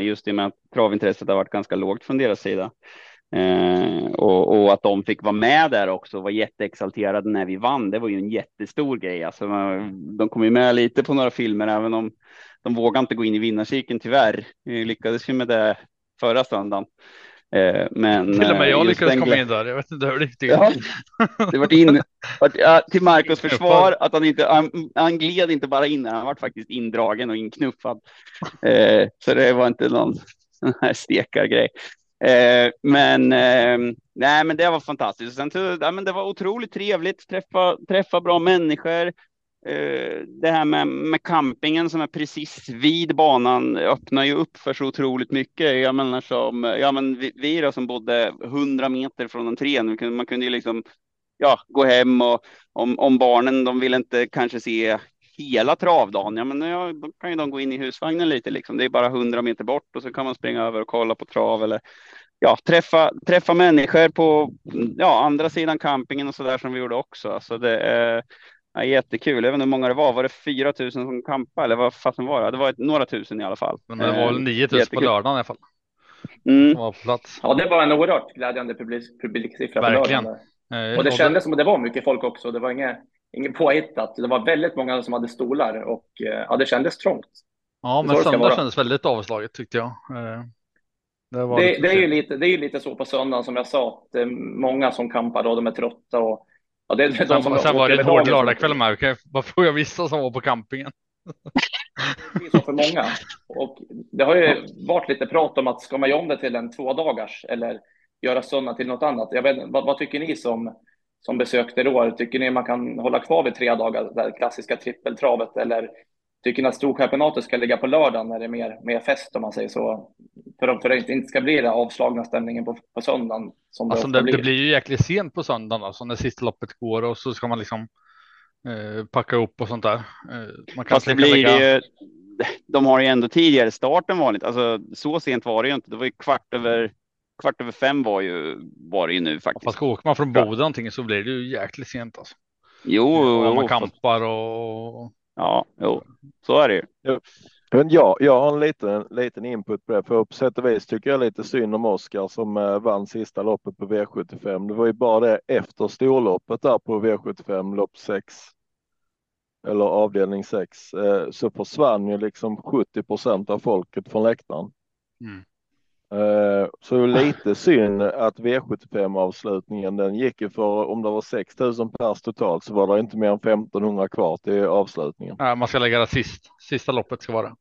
Just i och med att travintresset har varit ganska lågt från deras sida. Eh, och, och, att de fick vara med där också och var jätteexalterade när vi vann. Det var ju en jättestor grej. Alltså, de kom ju med lite på några filmer, även om de vågade inte gå in i vinnarcirkeln tyvärr. Vi lyckades ju med det förra söndagen. Eh, men, Till och med jag eh, lyckades komma in där. Jag vet inte hur det gick ja, Det var in, till Marcos försvar att han inte, han, han gled inte bara in, han var faktiskt indragen och inknuffad. Eh, så det var inte någon sån här stekargrej. Eh, men eh, nej, men det var fantastiskt. Sen, ja, men det var otroligt trevligt, träffa, träffa bra människor. Eh, det här med, med campingen som är precis vid banan öppnar ju upp för så otroligt mycket. Jag menar som, ja men vi, vi då som bodde 100 meter från entrén, man kunde ju liksom ja, gå hem och om, om barnen, de vill inte kanske se hela travdagen, ja men ja, då kan ju de gå in i husvagnen lite liksom. Det är bara hundra meter bort och så kan man springa över och kolla på trav eller ja, träffa, träffa människor på ja, andra sidan campingen och så där som vi gjorde också. Alltså det är ja, jättekul. Jag vet inte hur många det var. Var det 4 000 som kampade eller vad fasen var det? Det var ett, några tusen i alla fall. Men det var väl 9 000 på lördagen i alla fall. Mm. Var på plats. Ja, det var en oerhört glädjande publik, publiksiffra Verkligen. på lördagen. Och det kändes som att det var mycket folk också. Det var inget inget påhittat. Det var väldigt många som hade stolar och eh, ja, det kändes trångt. Ja, men söndag kändes väldigt avslaget tyckte jag. Eh, det, det, det, är ju lite, det är ju lite så på söndagen som jag sa, att det är många som kampar och de är trötta och ja, det är de sen, som sen var det en hård lördagkväll med. Okay, vad får jag vissa som var på campingen? det är så för många och det har ju varit lite prat om att ska man göra om det till en två dagars eller göra söndag till något annat. Jag vet, vad, vad tycker ni som som besökte då. Tycker ni man kan hålla kvar vid tre dagar, det klassiska trippeltravet, eller tycker ni att Storchampionatet ska ligga på lördag när det är mer, mer fest om man säger så? För, att, för att det inte ska bli den avslagna stämningen på, på söndagen. Som alltså det, det, blir ju jäkligt sent på söndagen, alltså när sista loppet går och så ska man liksom eh, packa upp och sånt där. Eh, man kan Fast det blir lägga... ju, de har ju ändå tidigare start än vanligt. Alltså så sent var det ju inte. Det var ju kvart över kvart över fem var ju, var det ju nu faktiskt. Fast åker man från Boden någonting så blir det ju jäkligt sent alltså. Jo, och man kampar och. Ja, jo, så är det ju. Men ja, jag har en liten, liten input på det, för på sätt och vis tycker jag lite synd om Oskar som eh, vann sista loppet på V75. Det var ju bara det efter storloppet där på V75 lopp 6. Eller avdelning 6 eh, så försvann ju liksom 70 procent av folket från läktaren. Mm. Eh, Så lite synd att V75 avslutningen den gick ju för om det var 6000 pers totalt så var det inte mer än 1500 kvar till avslutningen. Ja, man ska lägga det sist. Sista loppet ska vara.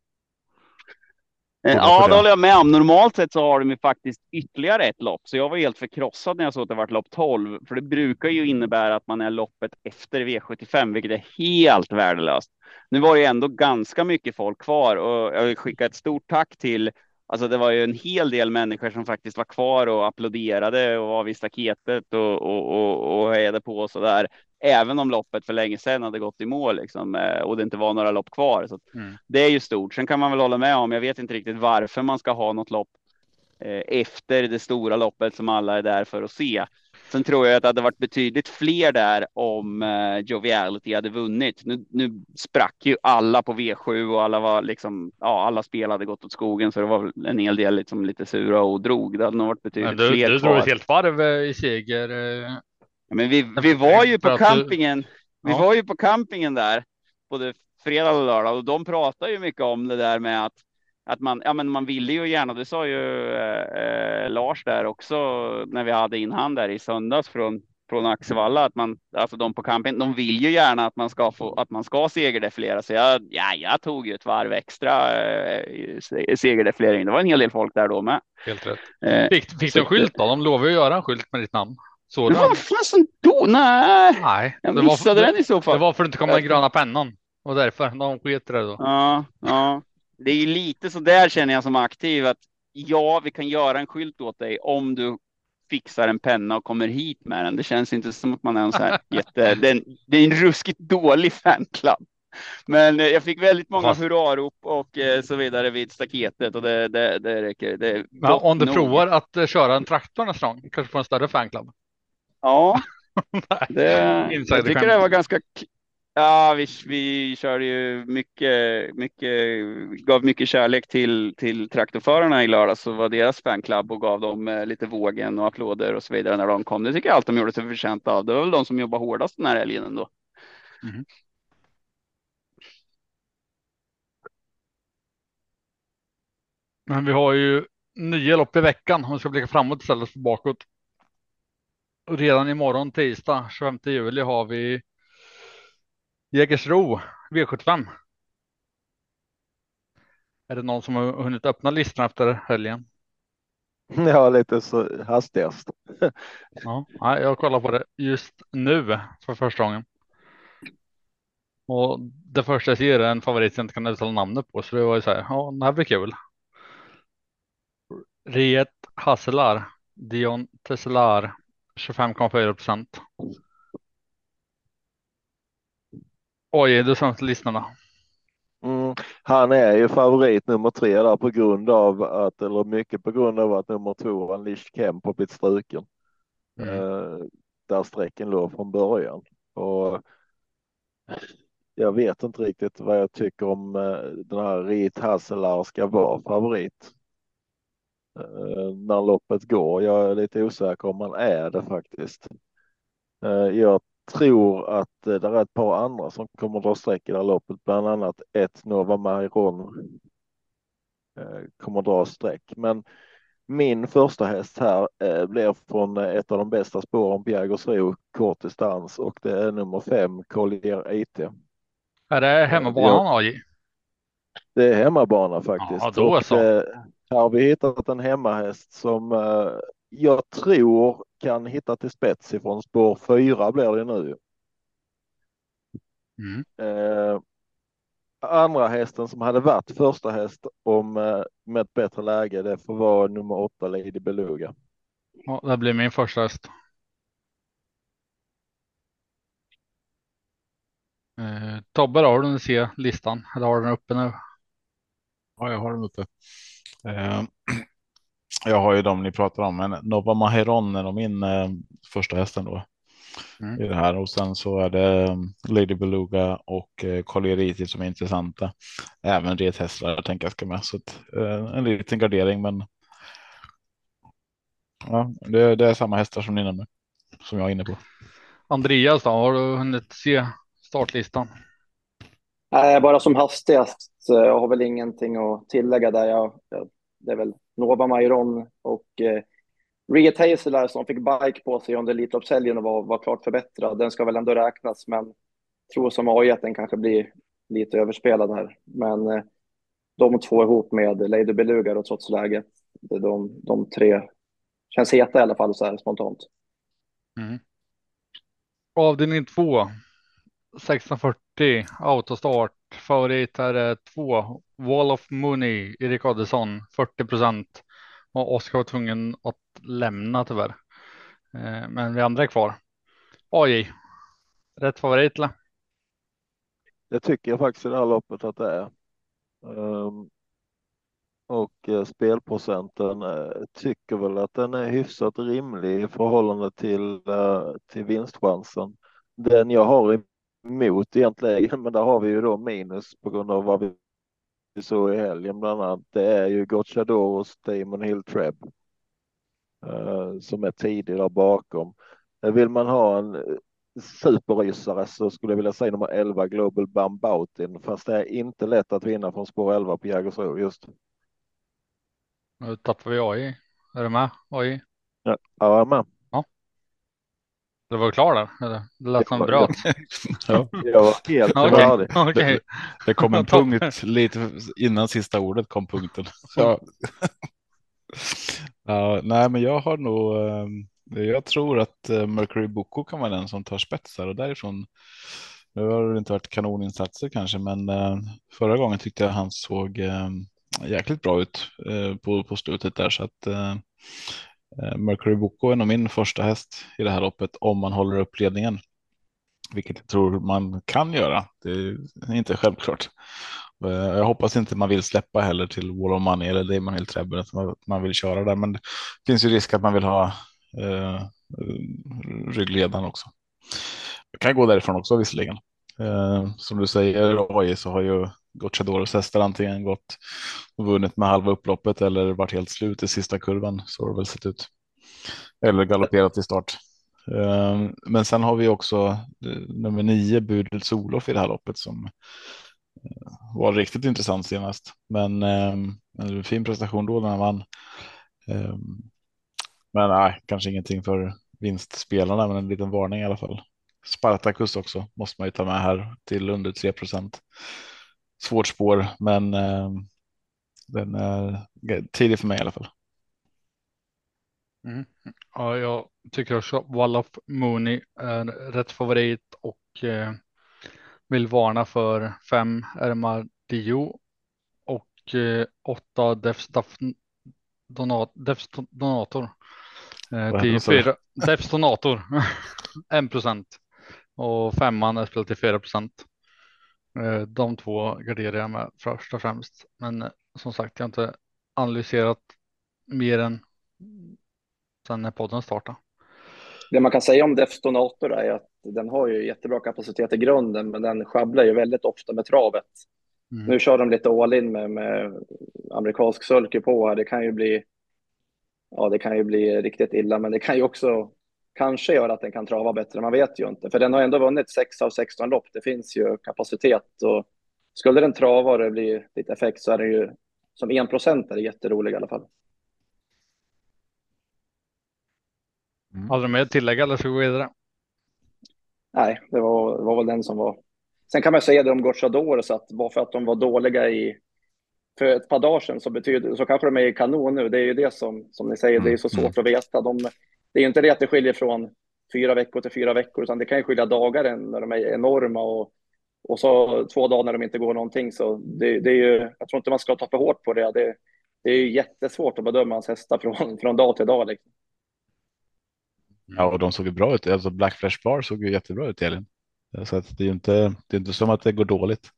Eh, Ja, det. håller jag med om. Normalt sett så har de ju faktiskt ytterligare ett lopp, så jag var helt förkrossad när jag såg att det var lopp 12, för det brukar ju innebära att man är loppet efter V75, vilket är helt värdelöst. Nu var det ju ändå ganska mycket folk kvar och jag vill skicka ett stort tack till Alltså det var ju en hel del människor som faktiskt var kvar och applåderade och var vid staketet och, och, och, och hejade på och så där. Även om loppet för länge sedan hade gått i mål liksom, eh, och det inte var några lopp kvar. Så Mm. det är ju stort. Sen kan man väl hålla med om, jag vet inte riktigt varför man ska ha något lopp eh, efter det stora loppet som alla är där för att se. Sen tror jag att det hade varit betydligt fler där om eh, Joviality hade vunnit. Nu, nu sprack ju alla på V7 och alla var liksom, ja, alla spel hade gått åt skogen så det var en hel del liksom lite sura och drog. Det hade nog varit betydligt du, fler du drog ett helt varv eh, i seger. eh, Ja, Men vi, vi var ju på campingen. Vi Ja. var ju på campingen där både fredag och lördag och de pratar ju mycket om det där med att att man, ja men man ville ju gärna, det sa ju eh, eh, Lars där också när vi hade in han där i söndags från från Axevalla att man, alltså de på camping, de vill ju gärna att man ska få, att man ska segerdefilera. Så jag, ja, jag tog ju ett varv extra eh, se- segerdefilering. Det var en hel del folk där då med. Helt rätt. Eh, Fick, fick du en skylt då? De lovade ju att göra en skylt med ditt namn. Så du? vad fasen då? Nej, Nej, jag det missade var, den i så fall. det var för att du inte kom med den gröna pennan. Och därför, de sket det då. Ja, ja, det är ju lite så där känner jag som aktiv att ja, vi kan göra en skylt åt dig om du fixar en penna och kommer hit med den. Det känns inte som att man är en så här jätte, det är en, det är en ruskigt dålig fanclub. Men eh, jag fick väldigt många Fast- hurrarop och eh, så vidare vid staketet och det, det, det räcker. Det Men om du nog. provar att eh, köra en traktor nästa gång, kanske få en större fanclub. Ja, det, jag tycker det var ganska Ja, vi, vi körde ju mycket, mycket, gav mycket kärlek till, till traktorförarna i lördags och var deras fanclub och gav dem eh, lite vågen och applåder och så vidare när de kom. Det tycker jag allt de gjorde sig förtjänta av. Det var väl de som jobbar hårdast den här helgen ändå. Mm-hmm. Men vi har ju nio lopp i veckan om vi ska blicka framåt istället för bakåt. Och redan imorgon tisdag 25 juli har vi Jägersro V75. Är det någon som har hunnit öppna listan efter helgen? Ja, lite så hastigast. Ja, jag kollar på det just nu för första gången. Och det första jag ser är en favorit jag inte kan uttala namnet på, så det var ju så här, ja, det här blir kul. Riet Hasselar, Dion Tesselar, 25,4 procent. Oj, du sa inte lyssnarna. Mm. Han är ju favorit nummer tre där på grund av att, eller mycket på grund av att nummer två, Unleashed Kemp, har blivit struken. Mm. Eh, där strecken låg från början. Och jag vet inte riktigt vad jag tycker om eh, den här Rit Hasselar ska vara favorit. Eh, när loppet går. Jag är lite osäker om man är det faktiskt. Eh, jag tror att eh, det är ett par andra som kommer att dra streck i det här loppet, bland annat ett Nova Mairon eh, kommer att dra streck. Men min första häst här eh, blir från ett av de bästa spåren på Jägersro kort distans och det är nummer fem Collier IT. Är det hemmabanan AJ? Det är hemmabana faktiskt. Ja, då och så. här har vi hittat en hemmahäst som eh, jag tror kan hitta till spets ifrån spår fyra blir det nu. Mm. Eh, andra hästen som hade varit första häst om eh, med ett bättre läge, det får vara nummer åtta Lady Beluga. Ja, det blir min första häst. Eh, Tobbe, då, har du se listan? Eller har du den uppe nu? Ja, jag har dem uppe. Eh, jag har ju dem ni pratar om, men Nova Maheron är min eh, första hästen då. Mm. I det här och sen så är det eh, Lady Beluga och eh, Collier som är intressanta. Även rethästar tänker jag ska med så att, eh, en liten gardering, men. Ja, det, det är samma hästar som ni nämner som jag är inne på. Andreas, då, har du hunnit se startlistan? Nej, bara som hastigast. Jag har väl ingenting att tillägga där. Jag, jag det är väl Nova Mairon och eh, Riet Hazelar som fick bike på sig under Elitloppshelgen och var, var klart förbättrad. Den ska väl ändå räknas, men tror som AI att den kanske blir lite överspelad här. Men eh, de två ihop med Lady Beluga och trots läget, de, de tre känns heta i alla fall så här spontant. Mm. Avdelning 2. 1640 autostart. Favorit här är eh, två. Wall of Mooney, Erik Adelsson 40 procent. Och Oskar var tvungen att lämna tyvärr. Eh, men vi andra är kvar. AJ. Rätt favorit eller? Det tycker jag faktiskt i det här loppet att det är. Um, och eh, spelprocenten tycker väl att den är hyfsat rimlig i förhållande till, till vinstchansen. Den jag har i emot egentligen, men där har vi ju då minus på grund av vad vi såg i helgen bland annat. Det är ju Gocciadoros Damon Hill Treb som är tidig där bakom. Vill man ha en superrysare så skulle jag vilja säga nummer 11 Global Bambautin, fast det är inte lätt att vinna från spår 11 på Jägersro just. Nu tappar vi AI. Är du med AI? Ja, jag är med. Du var klar där? Eller? Det lät som bröt. ja. Jag var helt. Okay. okay. Det, det, kom en punkt lite innan sista ordet kom punkten. Så. ja, nej, men jag har nog. Eh, jag tror att eh, Mercury Boko kan vara den som tar spetsar och därifrån. Nu har det inte varit kanoninsatser kanske, men eh, förra gången tyckte jag han såg jäkligt bra ut på, på slutet där så att Eh, Mercury Boko är nog min första häst i det här loppet om man håller upp ledningen. Vilket jag tror man kan göra. Det är inte självklart. Eh, jag hoppas inte man vill släppa heller till Wall of Money eller Damon Hill Treble att man vill köra där. Men det finns ju risk att man vill ha eh, ryggledaren också. Jag kan gå därifrån också visserligen. Eh, som du säger AI så har ju Gocciadoros hästar antingen gått och vunnit med halva upploppet eller varit helt slut i sista kurvan. Så har det väl sett ut. Eller galopperat i start. Ehm, men sen har vi också eh, nummer nio Budels Olof i det här loppet som eh, var riktigt intressant senast. Men ehm, en fin prestation då när han vann. Ehm, men nej, kanske ingenting för vinstspelarna, men en liten varning i alla fall. Spartacus också måste man ju ta med här till under 3 procent svårt spår, men eh, den är tidig för mig i alla fall. Mm. Ja, jag tycker också Wall of Mooney är rätt favorit och eh, vill varna för fem Dio och eh, åtta Defs donat, Donator. Eh, till fyra, Defs Donator, en procent och femman är spelat till fyra procent. Eh, de två garderar jag med först och främst. Men eh, som sagt, jag har inte analyserat mer än sen när podden startade. Det man kan säga om Deftonator är att den har ju jättebra kapacitet i grunden, men den sjabblar ju väldigt ofta med travet. Mm. Nu kör de lite all in med, med amerikansk sulke på här. Det kan ju bli. Ja, det kan ju bli riktigt illa, men det kan ju också kanske gör att den kan trava bättre. Man vet ju inte, för den har ändå vunnit 6 av 16 lopp. Det finns ju kapacitet och skulle den trava och det blir lite effekt så är det ju som 1 procent är det jätterolig i alla fall. Mm. Hade du med tillägg eller ska vi gå vidare? Nej, det var, det var väl den som var. Sen kan man säga det om Gocciador så att bara för att de var dåliga i för ett par dagar sedan så betyder så kanske de är i kanon nu. Det är ju det som som ni säger. Det är så mm. svårt att veta. De, det är inte det att det skiljer från fyra veckor till fyra veckor, utan det kan ju skilja dagar när de är enorma och, och så två dagar när de inte går någonting. Så det, det är ju, jag tror inte man ska ta för hårt på det. Det, det är jättesvårt att bedöma hans hästar från, från dag till dag. Liksom. Ja, och de såg ju bra ut. Alltså Black Flash Bar såg ju jättebra ut Elin. Så att det är ju inte, det är inte som att det går dåligt.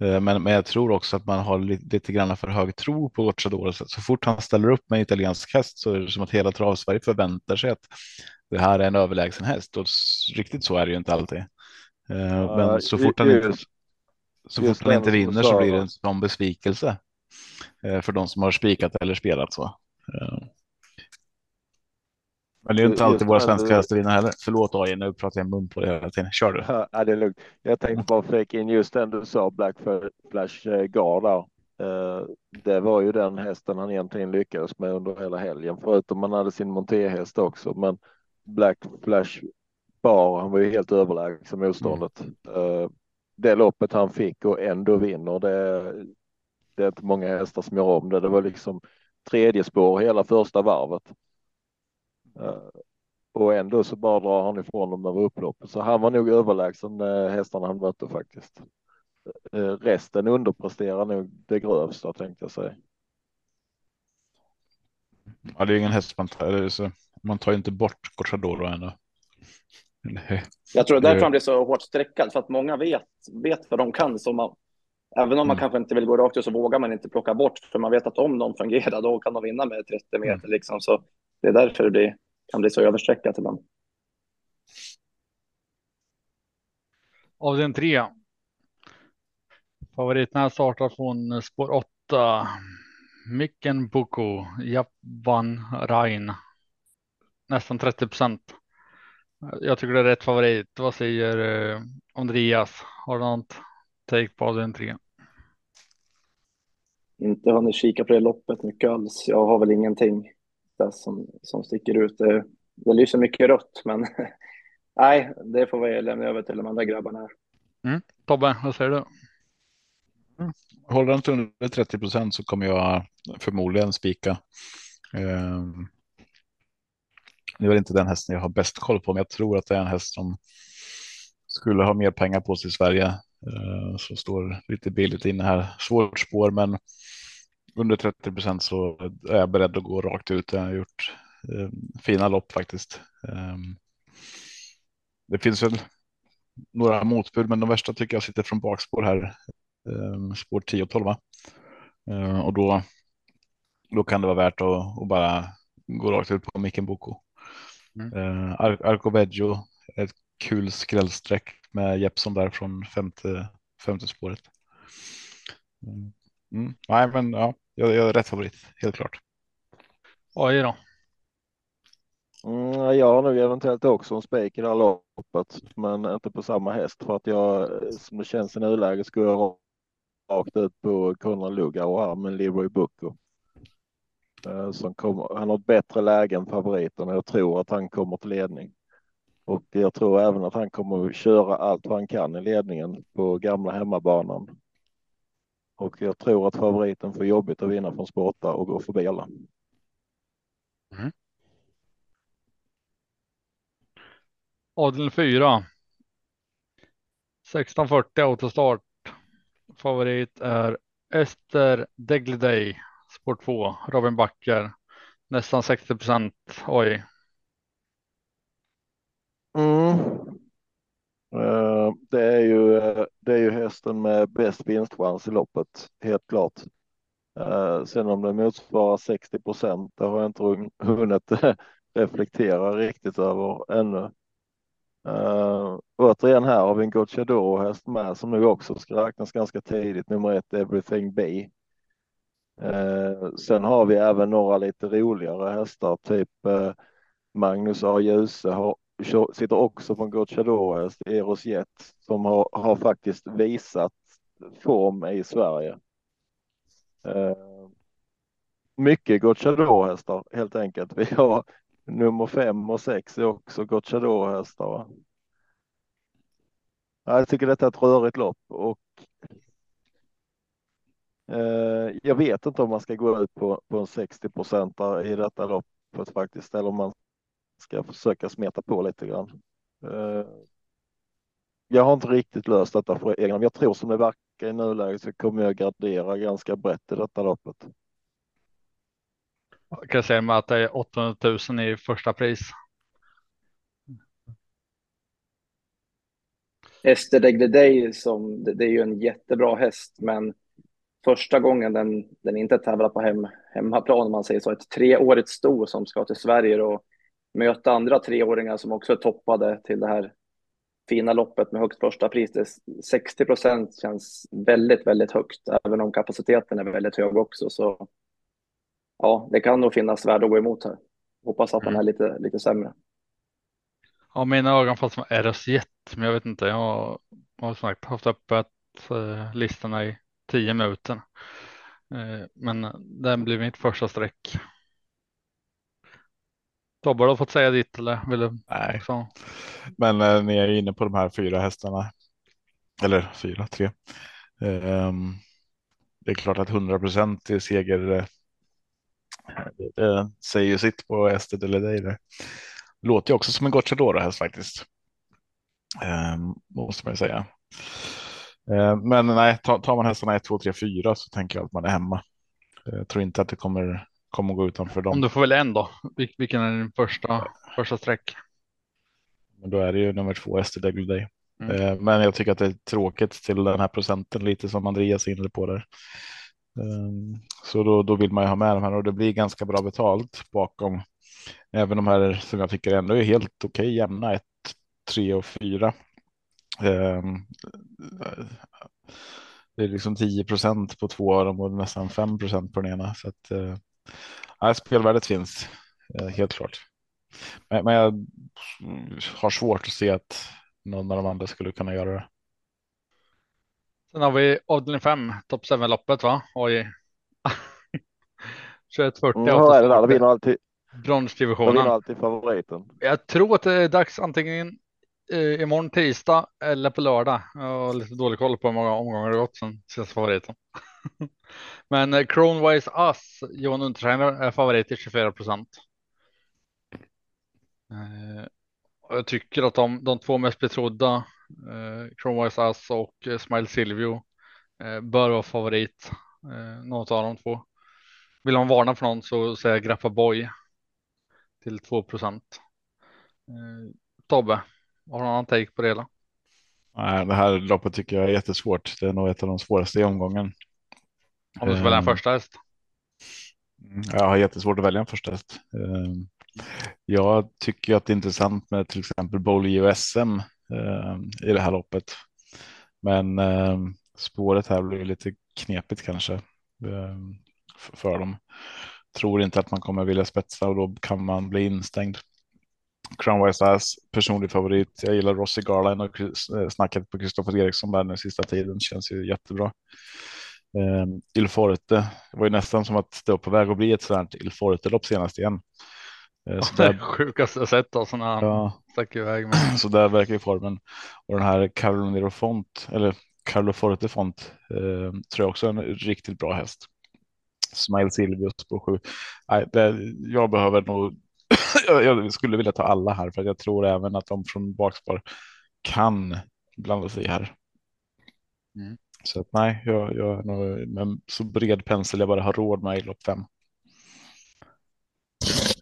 Eh, men, men jag tror också att man har lite, lite grann för hög tro på Gocciador. Så, så fort han ställer upp med en italiensk häst så är det som att hela travsverige förväntar sig att det här är en överlägsen häst och riktigt så är det ju inte alltid. Uh, men så fort han inte, så fort han inte vinner så blir det en sån besvikelse uh, för de som har spikat eller spelat så. Men det är inte alltid våra svenska hästar vinner heller. Förlåt AI, nu pratar jag mun på det hela tiden. Kör du. Ja, det är lugnt. Jag tänkte bara flika in just den du sa, Black Flash Guard där. Eh, det var ju den hästen han egentligen lyckades med under hela helgen, förutom man hade sin monterhäst också. Men Black Flash Bar, han var ju helt överlägsen motståndet. Mm. Det loppet han fick och ändå vinner, det, det är inte många hästar som gör om det. Det var liksom tredje spår hela första varvet. Och ändå så bara drar han ifrån dem över upploppet. Så han var nog överlägsen hästarna han mötte faktiskt. Eh, resten underpresterar nog det grövsta tänkte jag säga. Ja, det är ingen häst man tar. Man tar inte bort Cortadoro ännu. Jag tror därför han blir så hårt streckad för att många vet, vet vad de kan. Så man, även om man mm. kanske inte vill gå rakt ut så vågar man inte plocka bort för man vet att om de fungerar då kan de vinna med 30 meter mm. liksom. Så det är därför det blir, kan bli så överstreckat ibland. Av den tre Favoriterna startar från spår 8. Micken Boko, Japan Rain. Nästan 30 procent. Jag tycker det är rätt favorit. Vad säger eh, Andreas? Har du något take på den tre? Inte hunnit kika på det loppet mycket alls. Jag har väl ingenting där som, som sticker ut. Det, det lyser mycket rött, men nej, det får vi lämna över till de andra grabbarna. Mm. Tobbe, vad säger du? Håller den till under 30 procent så kommer jag förmodligen spika. Ehm, det är väl inte den hästen jag har bäst koll på, men jag tror att det är en häst som skulle ha mer pengar på sig i Sverige. Ehm, så står lite billigt inne här. Svårt spår, men under 30 procent så är jag beredd att gå rakt ut. Jag har gjort ehm, fina lopp faktiskt. Det finns väl några motbud, men de värsta tycker jag sitter från bakspår här. Ehm, spår 10 och 12. Ehm, och då, då kan det vara värt att, att bara gå rakt ut på Micken Boko. Mm. Ehm, Ar Arco Veggio, ett kul skrällsträck med Jeppson där från femte, femte spåret. Mm. Nej, men ja, jag, jag är rätt favorit, helt klart. Oj då. Mm, jag har nog eventuellt också en spik i det här loppet, men inte på samma häst för att jag som det känns i nuläget skulle jag rakt ut på Konrad Lugauer här med Leroy Bucco. Eh, som kommer, han har ett bättre läge än favoriten och jag tror att han kommer till ledning. Och jag tror även att han kommer att köra allt vad han kan i ledningen på gamla hemmabanan. Och jag tror att favoriten får jobbigt att vinna från sporta och gå förbi alla. Mm. Adel 4. 1640 autostart. Favorit är Ester Degliday, spår 2, Robin Backer. Nästan 60 procent. Oj. Mm. Uh, det, är ju, det är ju hästen med bäst vinstchans i loppet, helt klart. Eh, sen om det motsvarar 60 procent, det har jag inte hunnit reflektera riktigt över ännu. Uh, återigen här har vi en Gocciadoro häst med som nu också ska räknas ganska tidigt. Nummer ett Everything B. Uh, eh, sen har vi även några lite roligare hästar, typ uh, Magnus A. Djuse har, sitter också på en Eros Jet, som har, har faktiskt visat form i Sverige. Eh, mycket Gocciadoro hästar helt enkelt. Vi har nummer fem och sex är också Gocciador hästar. Jag tycker detta är ett rörigt lopp och eh, jag vet inte om man ska gå ut på, på en 60 procentare i detta loppet faktiskt, eller om man ska försöka smeta på lite grann. Eh, jag har inte riktigt löst detta för egen Jag tror som det verkar i nuläget så kommer jag gardera ganska brett i detta loppet. Jag kan säga med att det är 800 000 i första pris. Ester Degledey som det, det är ju en jättebra häst, men första gången den, den inte tävlar på hem, hemmaplan, om man säger så, ett treårigt sto som ska till Sverige och möta andra treåringar som också är toppade till det här fina loppet med högst första pris. Det 60 procent känns väldigt, väldigt högt, även om kapaciteten är väldigt hög också. Så ja, det kan nog finnas värde att gå emot här. Hoppas att mm. den är lite, lite sämre. Ja, mina ögon fast som RS-jet, men jag vet inte. Jag har, som sagt haft öppet eh, listorna i tio minuter. Eh, men den blir mitt första streck. Tobbe, har du fått säga ditt eller vill du? Nej, också? men eh, ni är inne på de här fyra hästarna. Eller fyra, tre. Ehm, det är klart att 100 procent i seger. eh, Det, det säger ju sitt på Ested eller dig där. Låter ju också som en Gocciadoro häst faktiskt. Ehm, måste man ju säga. Ehm, men nej, tar, tar man hästarna 1, 2, 3, 4 så tänker jag att man är hemma. Jag tror inte att det kommer, kommer gå utanför dem. Om du får välja en då. Vil- Vilken är din första, första streck? Men då är det ju nummer två, Ester Degluday. Mm. Eh, Men jag tycker att det är tråkigt till den här procenten lite som Andreas är inne på där. Ehm, Så då, då vill man ju ha med de här och det blir ganska bra betalt bakom. Även de här som jag tycker ändå är helt okej jämna, ett, tre och fyra. Ehm, Det är liksom 10 procent på två av dem och nästan 5 procent på den ena. Så att, eh, ja, spelvärdet finns eh, helt klart. Men, men jag har svårt att se att någon av de andra skulle kunna göra det. Sen har vi avdelning 5, topp 7-loppet va? Oj. 2140 Mm, hur är det där? Då vinner alltid, då vinner bronsdivisionen. alltid favoriten. Jag tror att det är dags antingen eh, imorgon tisdag eller på lördag. Jag har lite dålig koll på hur många omgångar det gått sen sista favoriten. Men eh, Kronwise Us, Johan Untersteiner är favorit till 24 procent. Eh, jag tycker att de, de två mest betrodda, eh, Kronwise Us och eh, Smile Silvio, eh, bör vara favorit. Något av de två. Vill man varna för någon så säger jag Grappa Boy till 2 procent. Tobbe, har du någon annan take på det hela? Nej, Det här loppet tycker jag är jättesvårt. Det är nog ett av de svåraste i omgången. Om du ska välja en Ehm, första häst. Mm, Jag har jättesvårt att välja en första häst. Ehm, Jag tycker att det är intressant med till exempel Bolio och SM ehm, i det här loppet. Men spåret här blir lite knepigt kanske för dem. Tror inte att man kommer vilja spetsa och då kan man bli instängd. Crown Wise Ass, personlig favorit. Jag gillar Rossi Garline och eh, snacket på Kristoffer Eriksson där den sista tiden känns ju jättebra. Um, Il Forte, det var ju nästan som att det var på väg att bli ett sådant Il Forte-lopp senast igen. Eh, så, där, det sjukaste jag sett alltså när han ja, stack iväg. Men så där verkar ju formen. Och den här Carlo Nero Font, eller Carlo Forte Font, eh, tror jag också är en riktigt bra häst. Smile Silvius på sju. Nej, det, jag behöver nog, jag, skulle vilja ta alla här för jag tror även att de från bakspår kan blanda sig här. Mm. Så att nej, jag, jag är nog med en så bred pensel jag bara har råd med i lopp fem.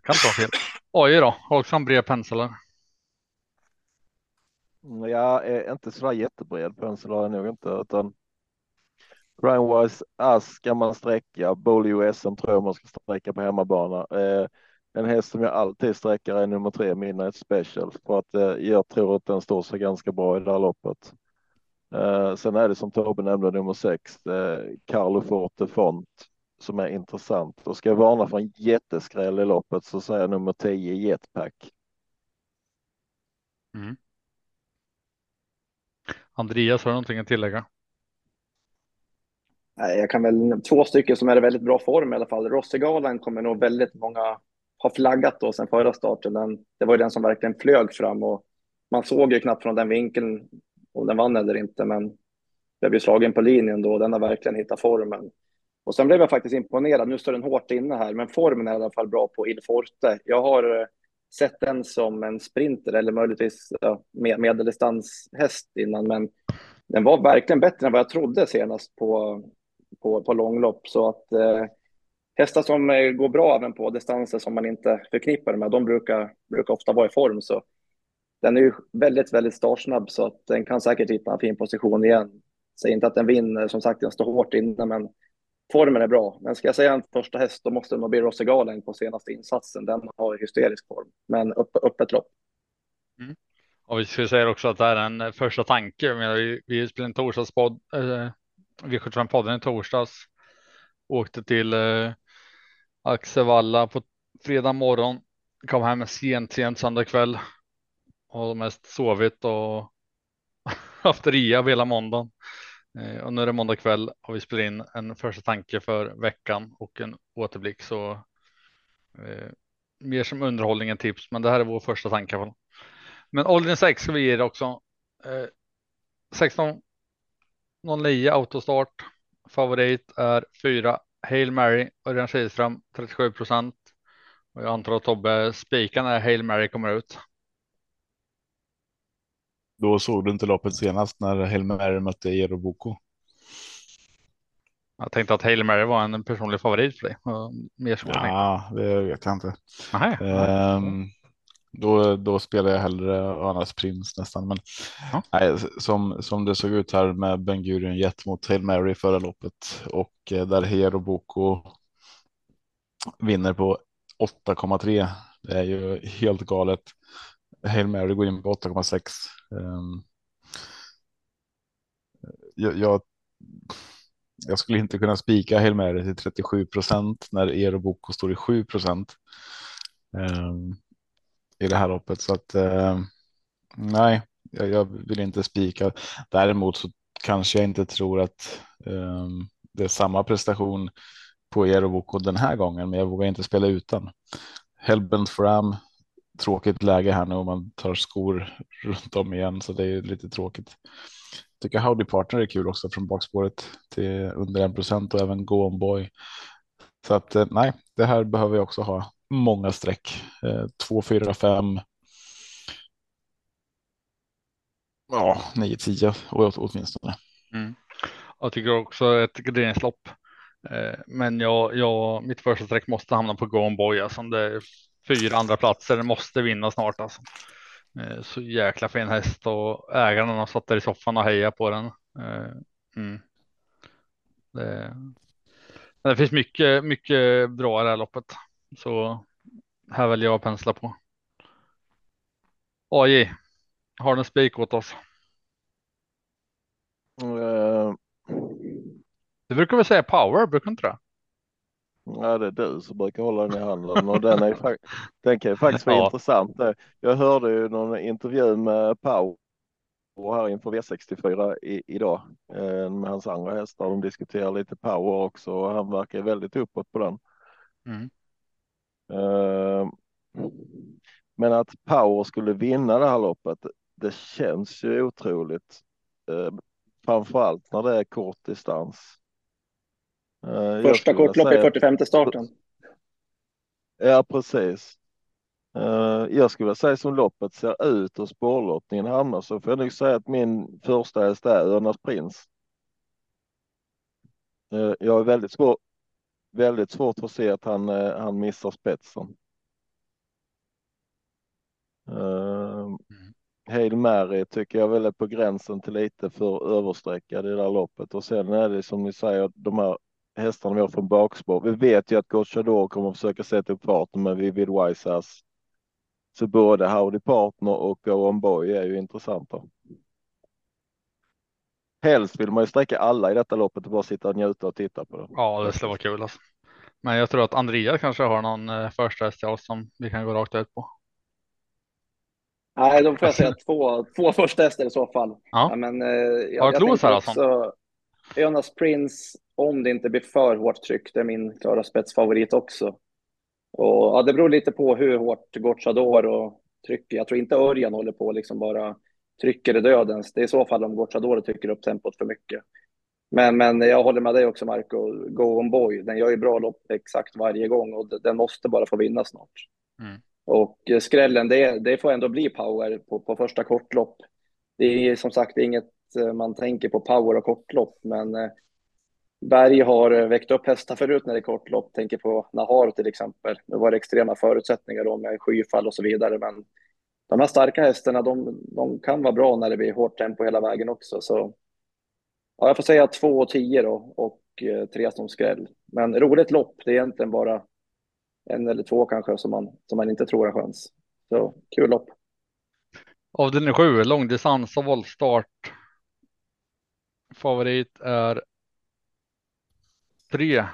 kan vara fel. Oj då, har också en bred pensel här. Mm, Jag är inte sådär jättebred pensel har jag nog inte utan Grindwise Ass ska man sträcka, Bolio SM tror jag man ska sträcka på hemmabana. Eh, en häst som jag alltid sträcker är nummer tre Midnight Special för att eh, jag tror att den står sig ganska bra i det här loppet. Eh, sen är det som Tobbe nämnde nummer sex, eh, Carlo Forte Font som är intressant. Och ska jag varna för en jätteskräll i loppet så säger jag nummer 10 Jetpack. Andreas, har du någonting att tillägga? Nej, jag kan väl två stycken som är i väldigt bra form i alla fall. Rossegalan kommer nog väldigt många ha flaggat då sen förra starten. Den, det var ju den som verkligen flög fram och man såg ju knappt från den vinkeln om den vann eller inte, men blev ju slagen på linjen då. Den har verkligen hittat formen. Och sen blev jag faktiskt imponerad. Nu står den hårt inne här, men formen är i alla fall bra på Il Forte. Jag har eh, sett den som en sprinter eller möjligtvis ja, med, medeldistanshäst innan, men den var verkligen bättre än vad jag trodde senast på, på, på långlopp. Så att eh, hästar som eh, går bra även på distanser som man inte förknippar med, de brukar, brukar ofta vara i form. Så den är ju väldigt, väldigt startsnabb så att den kan säkert hitta en fin position igen. Säger inte att den vinner, som sagt den står hårt inne, men formen är bra. Men ska jag säga en första häst, då måste det nog bli Rossegalen på senaste insatsen. Den har hysterisk form, men upp, öppet lopp. Mm. Och vi ska säga också att det här är en eh, första tanke. Jag menar, vi, vi spelade en torsdagspodd, eh, V75-podden i torsdags. Åkte till eh, Axevalla på fredag morgon. Kom hem sent, sent söndag kväll. Och mest sovit och haft rea hela måndagen. Eh, och nu är det måndag kväll och vi spelar in en första tanke för veckan och en återblick så eh, mer som underhållning än tips. Men det här är vår första tanke. Men Åldern 6 ska vi ge det också. Eh, 16.09 autostart. Favorit är 4 Hail Mary Örjan Kihlström 37 procent. Och jag antar att Tobbe spikan är Hail Mary kommer ut. Då såg du inte loppet senast när Hail Mary mötte Eero Boko. Jag tänkte att Hail Mary var en personlig favorit för dig. Mer så ja, det vet jag inte. Um, då, då spelar jag hellre Önas Prins nästan. Men ja. nej, som, som det såg ut här med Ben Gurion Jet mot Hail Mary förra loppet och eh, där Hero Boko vinner på 8,3. Det är ju helt galet. Hail Mary går in på 8,6. Um, ehm, jag, jag, jag, skulle inte kunna spika Hail Mary till 37 procent när Ero Boko står i 7 procent. Um, i det här loppet så att eh, nej, jag, jag, vill inte spika. Däremot så kanske jag inte tror att um, det är samma prestation på Erovoko den här gången, men jag vågar inte spela utan. Hellbent Fram, tråkigt läge här nu om man tar skor runt om igen, så det är lite tråkigt. Jag tycker Howdy Partner är kul också från bakspåret till under en procent och även Go On Boy. Så att eh, nej, det här behöver jag också ha många streck. 2, 4, 5. Ja, 9, 10 åtminstone. Mm. Jag tycker också ett garderingslopp. Eh, men jag, jag, mitt första streck måste hamna på Go On Boy. Alltså. Det är fyra andra platser. måste vinna snart. Alltså. Eh, så jäkla fin häst och ägaren har satt där i soffan och hejar på den. Eh, mm. Det, det finns mycket, mycket bra i det här loppet. Så här väljer jag att pensla på. AJ, har du en spik åt oss? Uh, du brukar väl säga power, brukar inte det? Ja, det är du som brukar hålla den i handen och den, är, den kan ju faktiskt vara ja. intressant. Jag hörde ju någon intervju med Power här inför V64 i, idag eh, med hans andra hästar. De diskuterar lite power också och han verkar väldigt uppåt på den. Mm. Uh, men att Power skulle vinna det här loppet, det känns ju otroligt. Uh, framförallt när det är kort distans. Uh, Första kortlopp i 45 starten. Ja, precis. Uh, jag skulle säga som loppet ser ut och spårlottningen hamnar så får jag nog säga att min första häst är Örnas Prins. Uh, jag är väldigt svår, väldigt svårt att se att han, han missar spetsen. Uh, Hail Mary tycker jag väl är på gränsen till lite för överstreckad i det här loppet och sen är det som ni säger de här hästarna vi har från bakspår. Vi vet ju att Gocciador kommer att försöka sätta upp farten med Vivid Wise Ass. Så både Howdy Partner och Go On Boy är ju intressanta. Helst vill man ju sträcka alla i detta loppet och bara sitta och njuta och titta på det. Ja, det skulle vara kul. Alltså. Men jag tror att Andreas kanske har någon eh, första häst som vi kan gå rakt ut på. Nej, då får jag säga två, två första hästar i så fall. Ja. ja men, eh, jag, Har jag här alltså? Jonas Prince, om det inte blir för hårt tryck, det är min klara spetsfavorit också. Och, ja, det beror lite på hur hårt Gocciador och trycker. Jag tror inte Örjan håller på liksom bara trycker i dödens. Det är i så fall om Gocciador trycker upp tempot för mycket. Men, men jag håller med dig också Marco, Go On Boy, den gör ju bra lopp exakt varje gång och den måste bara få vinna snart. Mm. Och skrällen, det, det får ändå bli power på, på första kortlopp. Det är som sagt inget eh, man tänker på power och kortlopp, men eh, Berg har eh, väckt upp hästar förut när det är kortlopp. Tänker på Nahar till exempel. Nu var det extrema förutsättningar då med skyfall och så vidare, men de här starka hästarna, de, de kan vara bra när det blir hårt tempo hela vägen också. Så ja, jag får säga två och tio då och eh, tre som skräll. Men roligt lopp, det är egentligen bara en eller två kanske som man, som man inte tror har chans. Så kul lopp. Avdelning 7, långdistans och voltstart. Favorit är 3.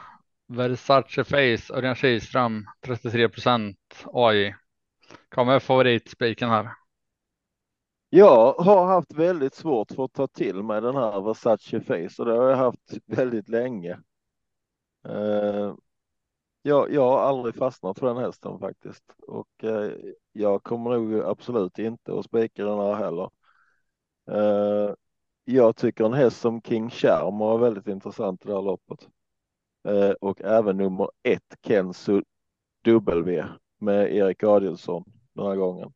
Versace Face, Örjan Kihlström, 33 procent AI. Kommer favoritspiken här. Jag har haft väldigt svårt för att ta till mig den här Versace Face och det har jag haft väldigt länge. Uh, jag, jag har aldrig fastnat för den hästen faktiskt och uh, jag kommer nog absolut inte att spika den här heller. Uh, jag tycker en häst som King Charm var väldigt intressant i det här loppet och även nummer ett Kenzo W med Erik Adielsson den här gången.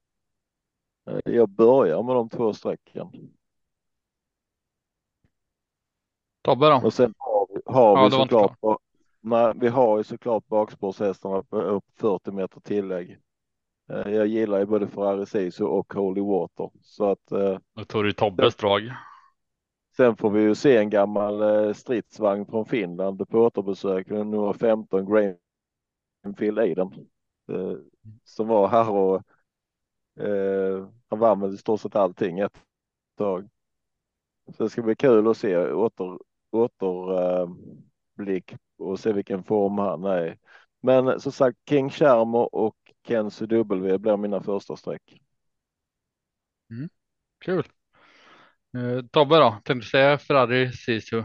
Eh, jag börjar med de två strecken. Tobbe då? Och sen har vi, har ja, vi såklart, nej, vi har ju såklart bakspårshästarna på upp 40 meter tillägg. Eh, jag gillar ju både Ferrari Sisu och Holy Water så att. Eh, Nu tog du Tobbes drag. Sen får vi ju se en gammal eh, stridsvagn från Finland på återbesök. Nu har 15 Grainfield i den. Eh, som var här och Eh, han vann väl i stort sett allting ett tag. Så det ska bli kul att se åter, återblick eh, och se vilken form han är i. Men som sagt, King Charmer och Kenzie W blir mina första streck. Mm. Kul. Eh, Tobbe då, tänkte du säga Ferrari Sisu?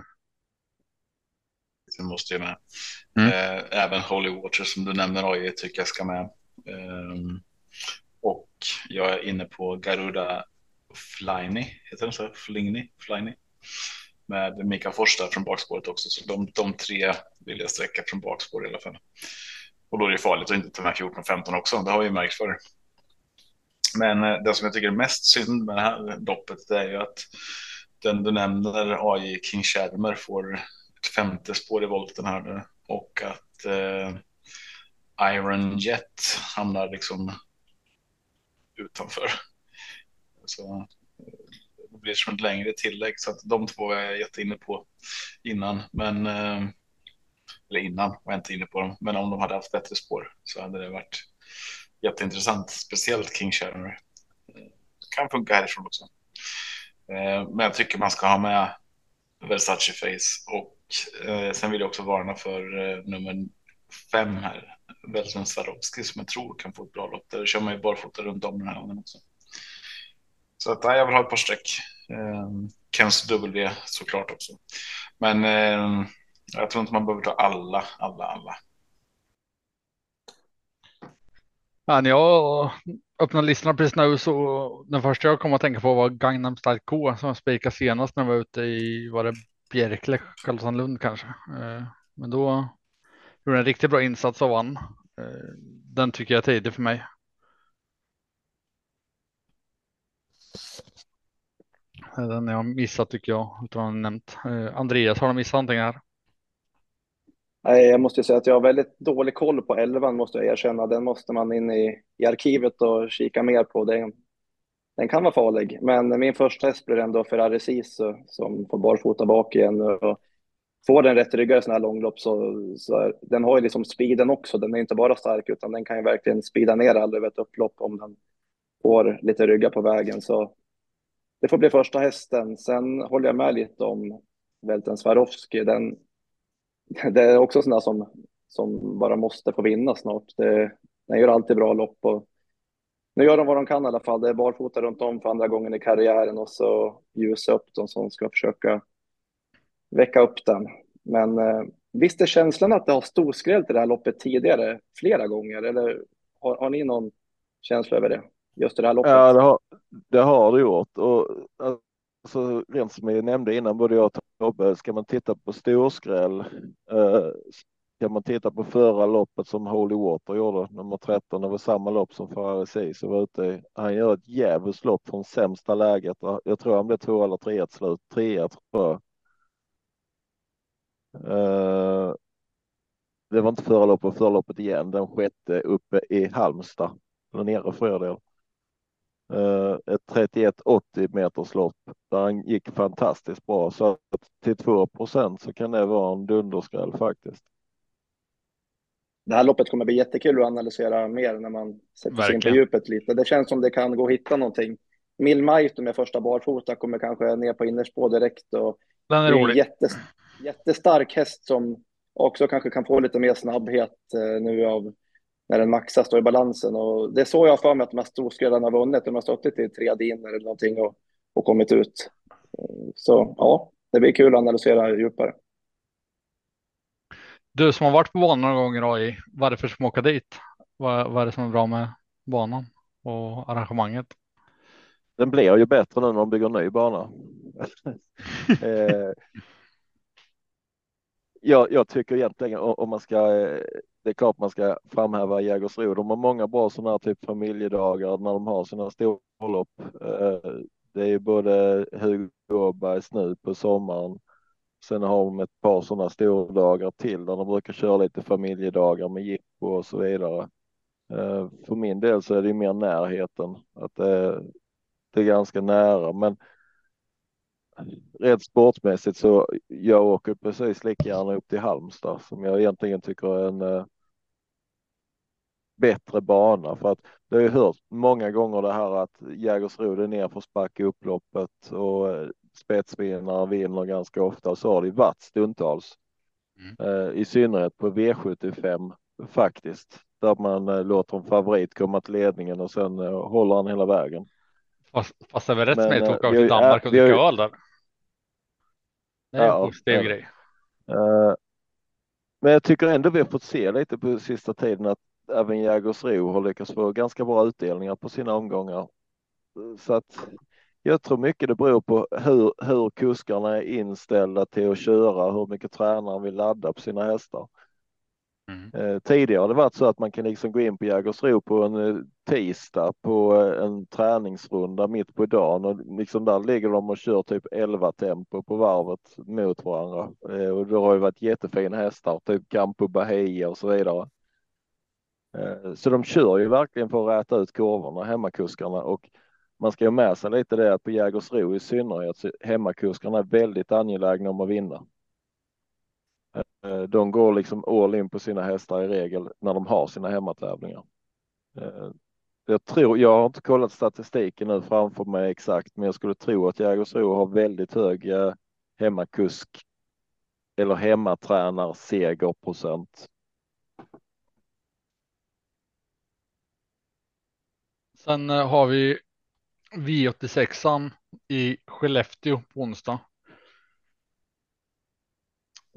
Det måste ju med. Mm. Eh, även Holy Water som du nämner AJ tycker jag ska med. Um, och jag är inne på Garuda Flyny, heter den så? Flingny? Flyny? Med Mika Fors där från bakspåret också. Så de, de tre vill jag sträcka från bakspår i alla fall. Och då är det farligt att inte ta med 14-15 också. Det har vi märkt förr. Men eh, det som jag tycker är mest synd med det här loppet det är ju att den du nämner, AI King Shermer, får ett femte spår i volten här nu. Och att eh, Iron Jet hamnar liksom utanför. Så eh, det blir som ett längre tillägg så att de två är jag jätteinne på innan. Men eh, eller innan var jag inte inne på dem, men om de hade haft bättre spår så hade det varit jätteintressant, speciellt King Shatner. Kan funka härifrån också. Eh, men jag tycker man ska ha med Versace Face och eh, sen vill jag också varna för eh, nummer fem här, Velsen Swarovski som jag tror kan få ett bra lopp. Där kör man ju barfota runt om den här gången också. Så att, nej, jag vill ha ett par streck. Eh, Kens W såklart också. Men eh, jag tror inte man behöver ta alla, alla, alla. Ja, när jag öppnade listorna precis nu så den första jag kom att tänka på var Gangnam Style K som spikade senast när jag var ute i, var det Bjärkle, Karlssonlund kanske. Eh, men då gjorde en riktigt bra insats och vann. Eh, den tycker jag är tidig för mig. Eh, den jag missat tycker jag, utan har nämnt. Andreas, har du missat någonting här? Nej, jag måste säga att jag har väldigt dålig koll på elvan måste jag erkänna. Den måste man in i, i arkivet och kika mer på. Den, den kan vara farlig, men min första häst blir ändå Ferrari Sisu som får barfota bak igen. Och får den rätt ryggare sådana här långlopp så, så den har ju liksom speeden också. Den är inte bara stark utan den kan ju verkligen speeda ner all över ett upplopp om den får lite rygga på vägen. Så det får bli första hästen. Sen håller jag med lite om Välten Swarovski. Den, det är också sådana som, som bara måste få vinna snart. Det, den gör alltid bra lopp och nu gör de vad de kan i alla fall. Det är barfota runt om för andra gången i karriären och så ljusa upp de som ska försöka väcka upp den. Men eh, visst är känslan att det har storskrällt i det här loppet tidigare flera gånger? Eller har, har ni någon känsla över det? Just i det här loppet? Ja, det har det, har det gjort. Och, så rent som jag nämnde innan, både jag och Tobbe, ska man titta på storskräll eh, kan man titta på förra loppet som Holy Water gjorde, nummer 13, det var samma lopp som Ferrari Ceesay var ute i. Han gör ett djävulskt lopp från sämsta läget. Jag tror han blev två eller tre till slut, trea tror jag. Uh, det var inte förra loppet, förra loppet igen, den sjätte uppe i Halmstad, eller nere för er del. Uh, ett 31-80 meters lopp där han gick fantastiskt bra så att till 2 procent så kan det vara en dunderskräll faktiskt. Det här loppet kommer bli jättekul att analysera mer när man sätter sig in på djupet lite. Det känns som det kan gå att hitta någonting. Milmajto med första barfota kommer kanske ner på innerspår direkt och Den är rolig. Jättes jättestark häst som också kanske kan få lite mer snabbhet eh, nu av när den maxas då i balansen. Och det är så jag har för mig att de här storskrällarna har vunnit. De har stått i tre diner eller någonting och, och kommit ut. Så ja, det blir kul att analysera djupare. Du som har varit på banan några gånger AI, varför som åka dit? Vad, vad är det som är bra med banan och arrangemanget? Den blir ju bättre nu när de bygger en ny bana. eh, jag, jag, tycker egentligen om man ska, eh, det är klart man ska framhäva Jägersro. De har många bra sådana här typ familjedagar när de har sina storlopp. Eh, det är både Hugo Åbergs nu på sommaren. Sen har de ett par sådana stordagar till där de brukar köra lite familjedagar med jippo och så vidare. Eh, för min del så är det mer närheten, att det, det är ganska nära, men rent sportmässigt så jag åker precis lika gärna upp till Halmstad som jag egentligen tycker är en eh, bättre bana för att det har ju hört många gånger det här att Jägersro är nerförsbacke upploppet och eh, spetsvinnare vinner ganska ofta och så har det varit stundtals. Mm. Eh, I synnerhet på V75 faktiskt där man eh, låter en favorit komma till ledningen och sen eh, håller han hela vägen. Fast, fast det är väl rätt att åka till Danmark dricka öl där. Det är ja, en positiv ja. grej. Uh, men jag tycker ändå vi har fått se lite på sista tiden att även Jägersro har lyckats få ganska bra utdelningar på sina omgångar. Så att jag tror mycket det beror på hur, hur kuskarna är inställda till att köra, hur mycket tränaren vill ladda på sina hästar. Mm. Eh, tidigare har det varit så att man kan liksom gå in på Jägersro på en eh, tisdag på eh, en träningsrunda mitt på dagen och liksom där ligger de och kör typ 11 tempo på varvet mot varandra. Och det har ju varit jättefina hästar, typ Campo Bahia och så vidare. Så de kör ju verkligen för att räta ut kurvorna, hemmakuskarna och man ska ju med sig lite det att på Jägersro i synnerhet så hemmakuskarna är väldigt angelägna om att vinna. Eh, de går liksom all in på sina hästar i regel när de har sina hemmatävlingar. Eh, jag tror, jag har inte kollat statistiken nu framför mig exakt, men jag skulle tro att Jägersro har väldigt hög eh, hemmakusk eller hemmatränar segerprocent. Sen har vi V86an i Skellefteå på onsdag.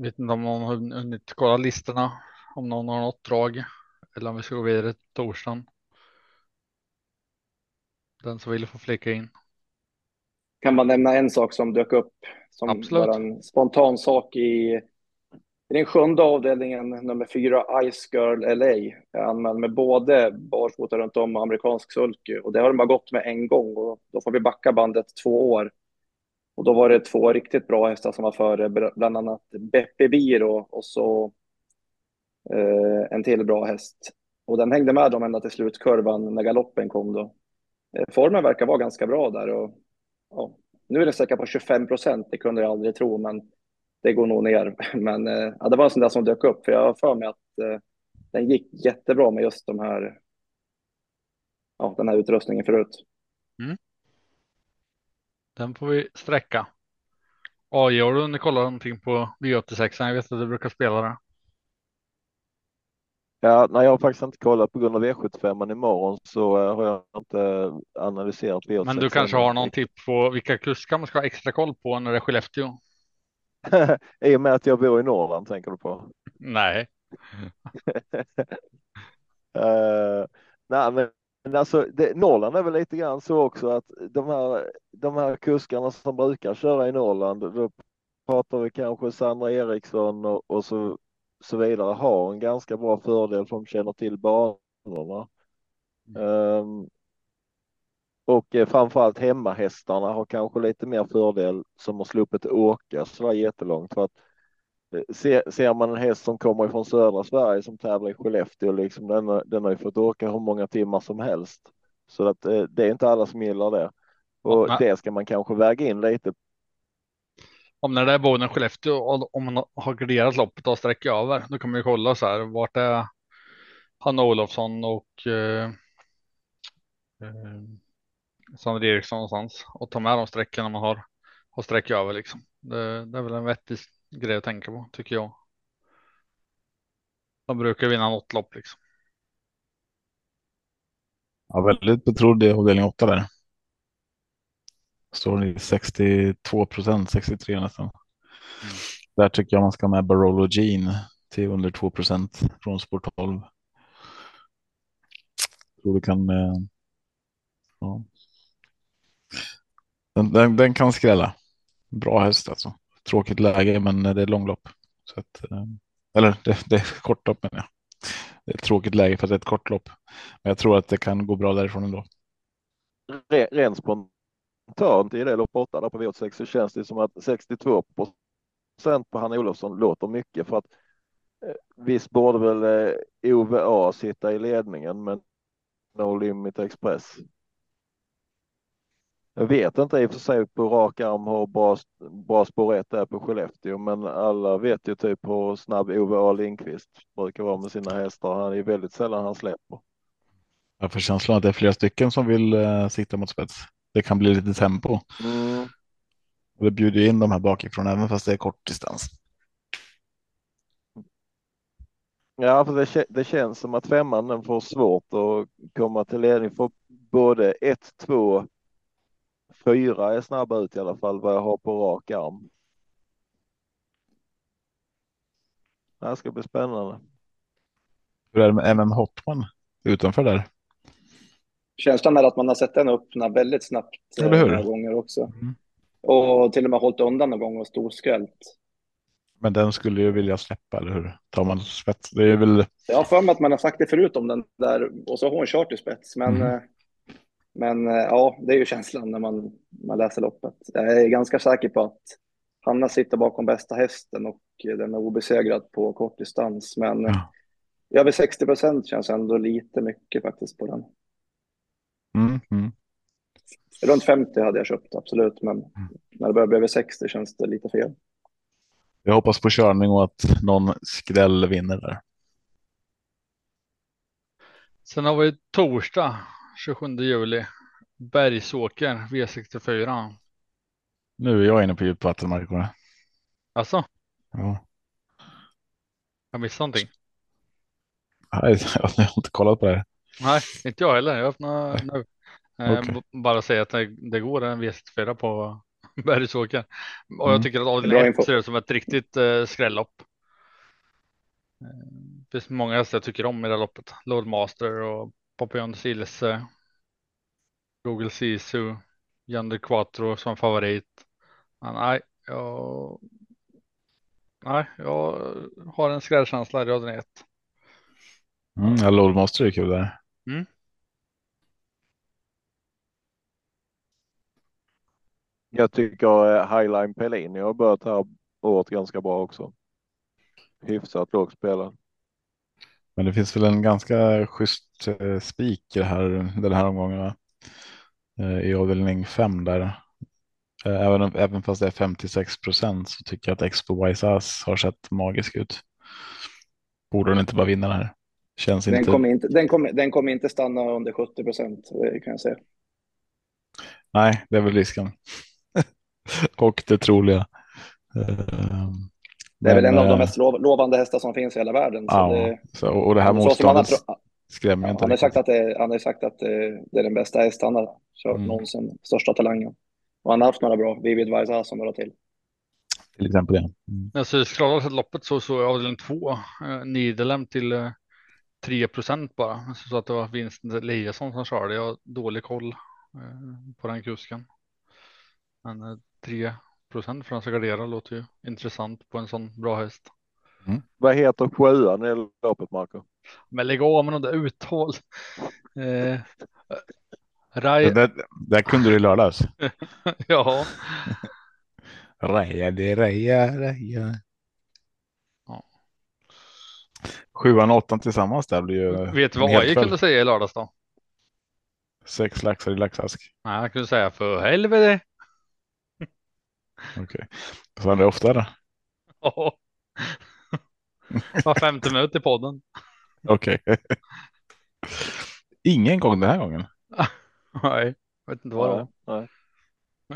Vet inte om någon har hunnit kolla listorna, om någon har något drag eller om vi ska gå vidare till torsdagen. Den som vill få flika in. Kan man nämna en sak som dök upp som Absolut. var en spontan sak i, i den sjunde avdelningen, nummer fyra, Ice Girl LA. Jag anmäld med både barfota runt om och amerikansk sulky och det har de bara gått med en gång och då får vi backa bandet två år. Och då var det två riktigt bra hästar som var före, bland annat Beppe Biro och så eh, en till bra häst. Och den hängde med dem ända till slutkurvan när galoppen kom då. Eh, formen verkar vara ganska bra där och ja, nu är det säkert på 25 procent, det kunde jag aldrig tro, men det går nog ner. Men eh, ja, det var en sån där som dök upp, för jag har för mig att eh, den gick jättebra med just de här, ja, den här utrustningen förut. Mm. Den får vi sträcka. AI, har du hunnit kolla någonting på V86? Jag vet att du brukar spela det. Ja, nej, jag har faktiskt inte kollat på grund av V75 imorgon så uh, har jag inte analyserat V86. Men du kanske har någon tips på vilka kuskar man ska ha extra koll på när det är Skellefteå? I och med att jag bor i Norrland tänker du på? Nej. uh, nej, men men alltså, det, Norrland är väl lite grann så också att de här, de här kuskarna som brukar köra i Norrland, då pratar vi kanske Sandra Eriksson och, och så, så vidare, har en ganska bra fördel för de känner till banorna. Mm. Um, och eh, framförallt hemmahästarna har kanske lite mer fördel som har sluppit åka så där jättelångt för att Ser, ser man en häst som kommer ifrån södra Sverige som tävlar i Skellefteå, liksom, den, den har ju fått åka hur många timmar som helst. Så att eh, det är inte alla som gillar det. Och ja, det ska man kanske väga in lite. Om när det är Boden Skellefteå och om man har graderat loppet och sträcker över, då kan man ju kolla så här vart är Hanna Olofsson och eh, eh, Sandra Eriksson någonstans och ta med de sträckorna man har, har sträckt över liksom. Det, det är väl en vettig grej att tänka på tycker jag. De brukar vinna något lopp liksom. Ja, väldigt betrodd i avdelning 8 där. Står i 62 procent, 63 nästan. Mm. Där tycker jag man ska med Barolo Jean till under 2 procent från sport 12. Tror du kan. Ja. Den, den, den, kan skrälla. Bra häst alltså. Tråkigt läge, men det är långlopp. Så att, eh, eller det, det är kortlopp menar jag. Det är ett tråkigt läge för att det är ett kortlopp. Men jag tror att det kan gå bra därifrån ändå. Rent spontant i det lopp 8 där på V86 så känns det som att 62 procent på Hanna Olofsson låter mycket för att eh, visst borde väl eh, OVA sitta i ledningen men No Limit Express jag vet inte i och för sig på rak arm hur bra, bra spår 1 är på Skellefteå, men alla vet ju typ hur snabb Ove A Lindqvist brukar vara med sina hästar. Han är väldigt sällan han släpper. Jag får känslan att det är flera stycken som vill uh, sikta mot spets. Det kan bli lite tempo. Mm. Och det bjuder in de här bakifrån även fast det är kort distans. Ja, för det, det känns som att femman den får svårt att komma till ledning för både 1, 2 Fyra är snabba ut i alla fall vad jag har på rak arm. Det här ska bli spännande. Hur är det med MM Hotman utanför där? Känslan är att man har sett den öppna väldigt snabbt Eller hur? några gånger också. Mm. Och till och med hållit undan någon gång och storskrällt. Men den skulle ju vilja släppa, eller hur? Tar man spets? Det är väl... Jag har för mig att man har sagt det förut om den där och så har hon kört i spets. Men mm. Men eh, ja, det är ju känslan när man, man läser loppet. Jag är ganska säker på att Hanna sitter bakom bästa hästen och den är obesegrad på kort distans. Men ja. över 60 procent känns ändå lite mycket faktiskt på den. Mm, mm. Runt 50 hade jag köpt, absolut. Men mm. när det börjar bli över 60 känns det lite fel. Jag hoppas på körning och att någon skräll vinner där. Sen har vi torsdag 27 juli. Bergsåker V64. Nu är jag inne på djupvatten, Marko. Alltså? Ja. Jag missade någonting. Nej, jag har inte kollat på det. Nej, inte jag heller. Jag öppnar nu. Eh, okay. Bara säga att det, går en V64 på Bergsåker. Och mm. jag tycker att avdelning 1 ser ut som ett riktigt eh, skrällopp. Eh, det finns många hästar jag tycker om i det här loppet. Lord Master och Papillon Silse. Google Sisu. Yonder Quattro som favorit. Men nej, jag. Nej, jag har en skrällkänsla i raden 1. Mm, ja, Lord Master är kul där. Mm. Jag tycker eh, Highline Pellini har börjat här året ganska bra också. Hyfsat lågt spelad. Men det finns väl en ganska schysst eh, spik här den här omgången eh, i avdelning 5 där. Eh, även, även fast det är 56 procent så tycker jag att Expo Wise Ass har sett magisk ut. Borde den inte bara vinna det här? Känns den inte. Kommer inte den, kommer, den kommer inte stanna under 70 procent kan jag säga. Nej, det är väl risken. Och det troliga. Uh, det är väl en av de eh, mest lovande hästar som finns i hela världen. Ja, så det, så, och det här motståndet skrämmer ja, inte. Han har sagt att, det, han har sagt att det, det är den bästa häst han har kört mm. någonsin, största talangen. Och han har haft några bra, Vivid Vaisa som några till. Till exempel ja. Mm. Alltså, jag loppet så så avdelning två, eh, Nidelem till eh, 3 procent bara. Så att det var Vincent Eliasson som körde. Jag har dålig koll eh, på den kusken. Men eh, 3 procent för att gardera låter ju intressant på en sån bra häst. Mm. Vad heter sjuan i loppet Marco? Men lägg av med något där uttal. Eh, Raj... det, där kunde du i lördags. ja. Raja, det raja, raja. Ja. Sjuan och åttan tillsammans där blir ju. Vet du vad AI kunde säga i lördags då? Sex laxar i laxask. Nej, jag kunde säga för helvete. Okej. Okay. Så är det oftare? Ja. Var femte minut i podden. Okej. Okay. Ingen gång den här gången? Nej, jag vet inte vad det var.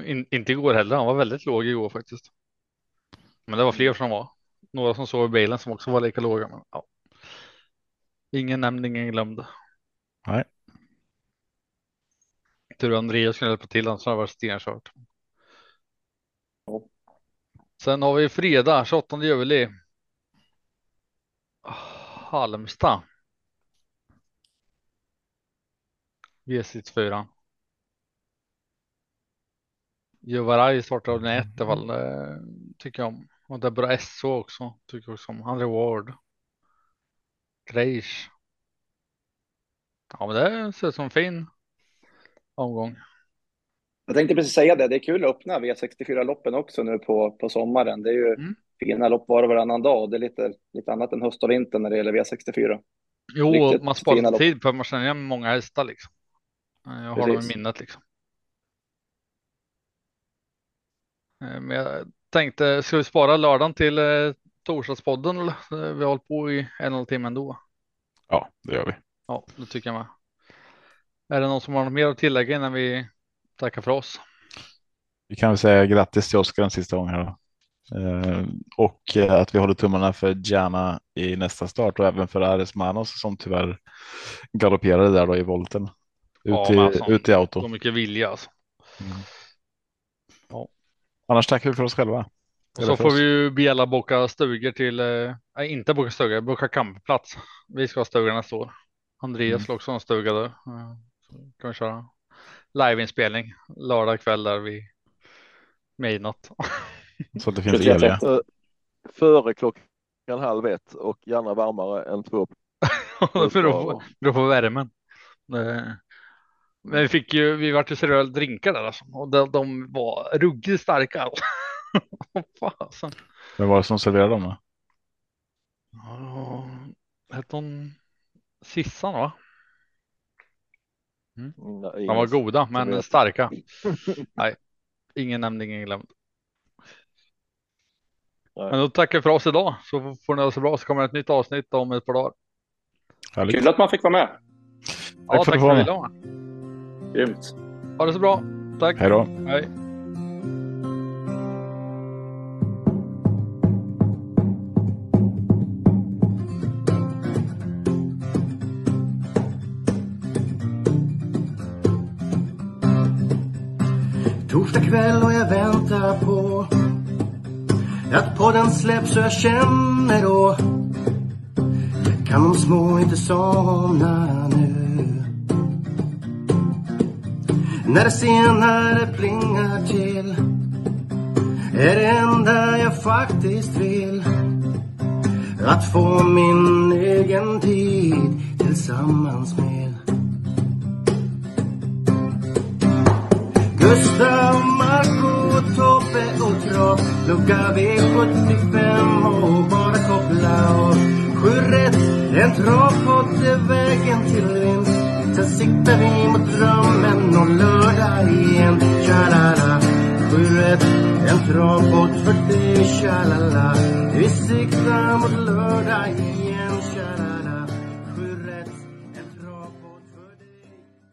In, inte igår heller. Han var väldigt låg igår faktiskt. Men det var fler som var. Några som sov i bilen som också var lika låga. Men, ja. Ingen nämnd, ingen glömd. Nej. Tur att Andreas skulle hjälpa till, annars hade det varit stenkört. Sen har vi fredag 28 juli. Halmstad. V64. Juvaraj startar av ett i alla fall, tycker jag om. Och det är bra SO också, tycker jag också om. André Ward. Greisch. Ja, men det ser ut som en fin omgång. Jag tänkte precis säga det, det är kul att öppna V64-loppen också nu på, på sommaren. Det är ju Mm. fina lopp var och varannan dag och det är lite, lite annat än höst och vinter när det gäller V64. Jo, Riktigt man sparar tid för man känner igen många hästar liksom. Jag har dem i minnet liksom. Eh, Men jag tänkte, ska vi spara lördagen till eh, torsdagspodden? eller? Eh, Vi har hållit på i en och en halv timme ändå. Ja, det gör vi. Ja, det tycker jag med. Är det någon som har något mer att tillägga innan vi tackar för oss? Vi kan väl säga grattis till Oskar en sista gång här då. Eh, och eh, att vi håller tummarna för Gianna i nästa start och även för Ares Manos som tyvärr galopperade där då i volten. Ut, Ja, i, alltså, ut i auto. Så mycket vilja alltså. Annars tackar vi för oss själva. Så får vi ju be alla boka stugor till, eh, nej inte boka stugor, boka campingplats. Vi ska ha stuga nästa år. Andreas Mm. också ha en stuga där. Så kan vi köra liveinspelning lördag kväll där vid midnatt. Så det finns 23.30. el. Före klockan halv ett och gärna varmare än två. Beror på värmen. Eh, Men vi fick ju, vi vart ju seriösa drinkar där alltså. Och de, de var ruggigt starka. Fasen. Men vad var det som serverade dem då? Ja, Hette hon Sissan va? Nej, De var goda men starka. Nej, ingen nämnd, ingen glömd. Nej. Men då tackar vi för oss idag så får ni ha det så bra så kommer ett nytt avsnitt om ett par dagar. Härligt. Kul att man fick vara med. Ja, för tack att för du att var du vara med. Grymt. Ha det så bra. Tack. Hej då. Och den släpps och jag känner då kan de små inte somna nu. När det senare plingar till är det enda jag faktiskt vill att få min egen tid tillsammans med Gustav, Marco, Tobbe och Trav Lucka V75 och bara koppla av Sju rätt, en travpott är vägen till vinst. Sen siktar vi mot drömmen om lördag igen. Tja-la-la. Sju rätt, en travpott för dig Tja-la-la. Vi siktar mot lördag igen.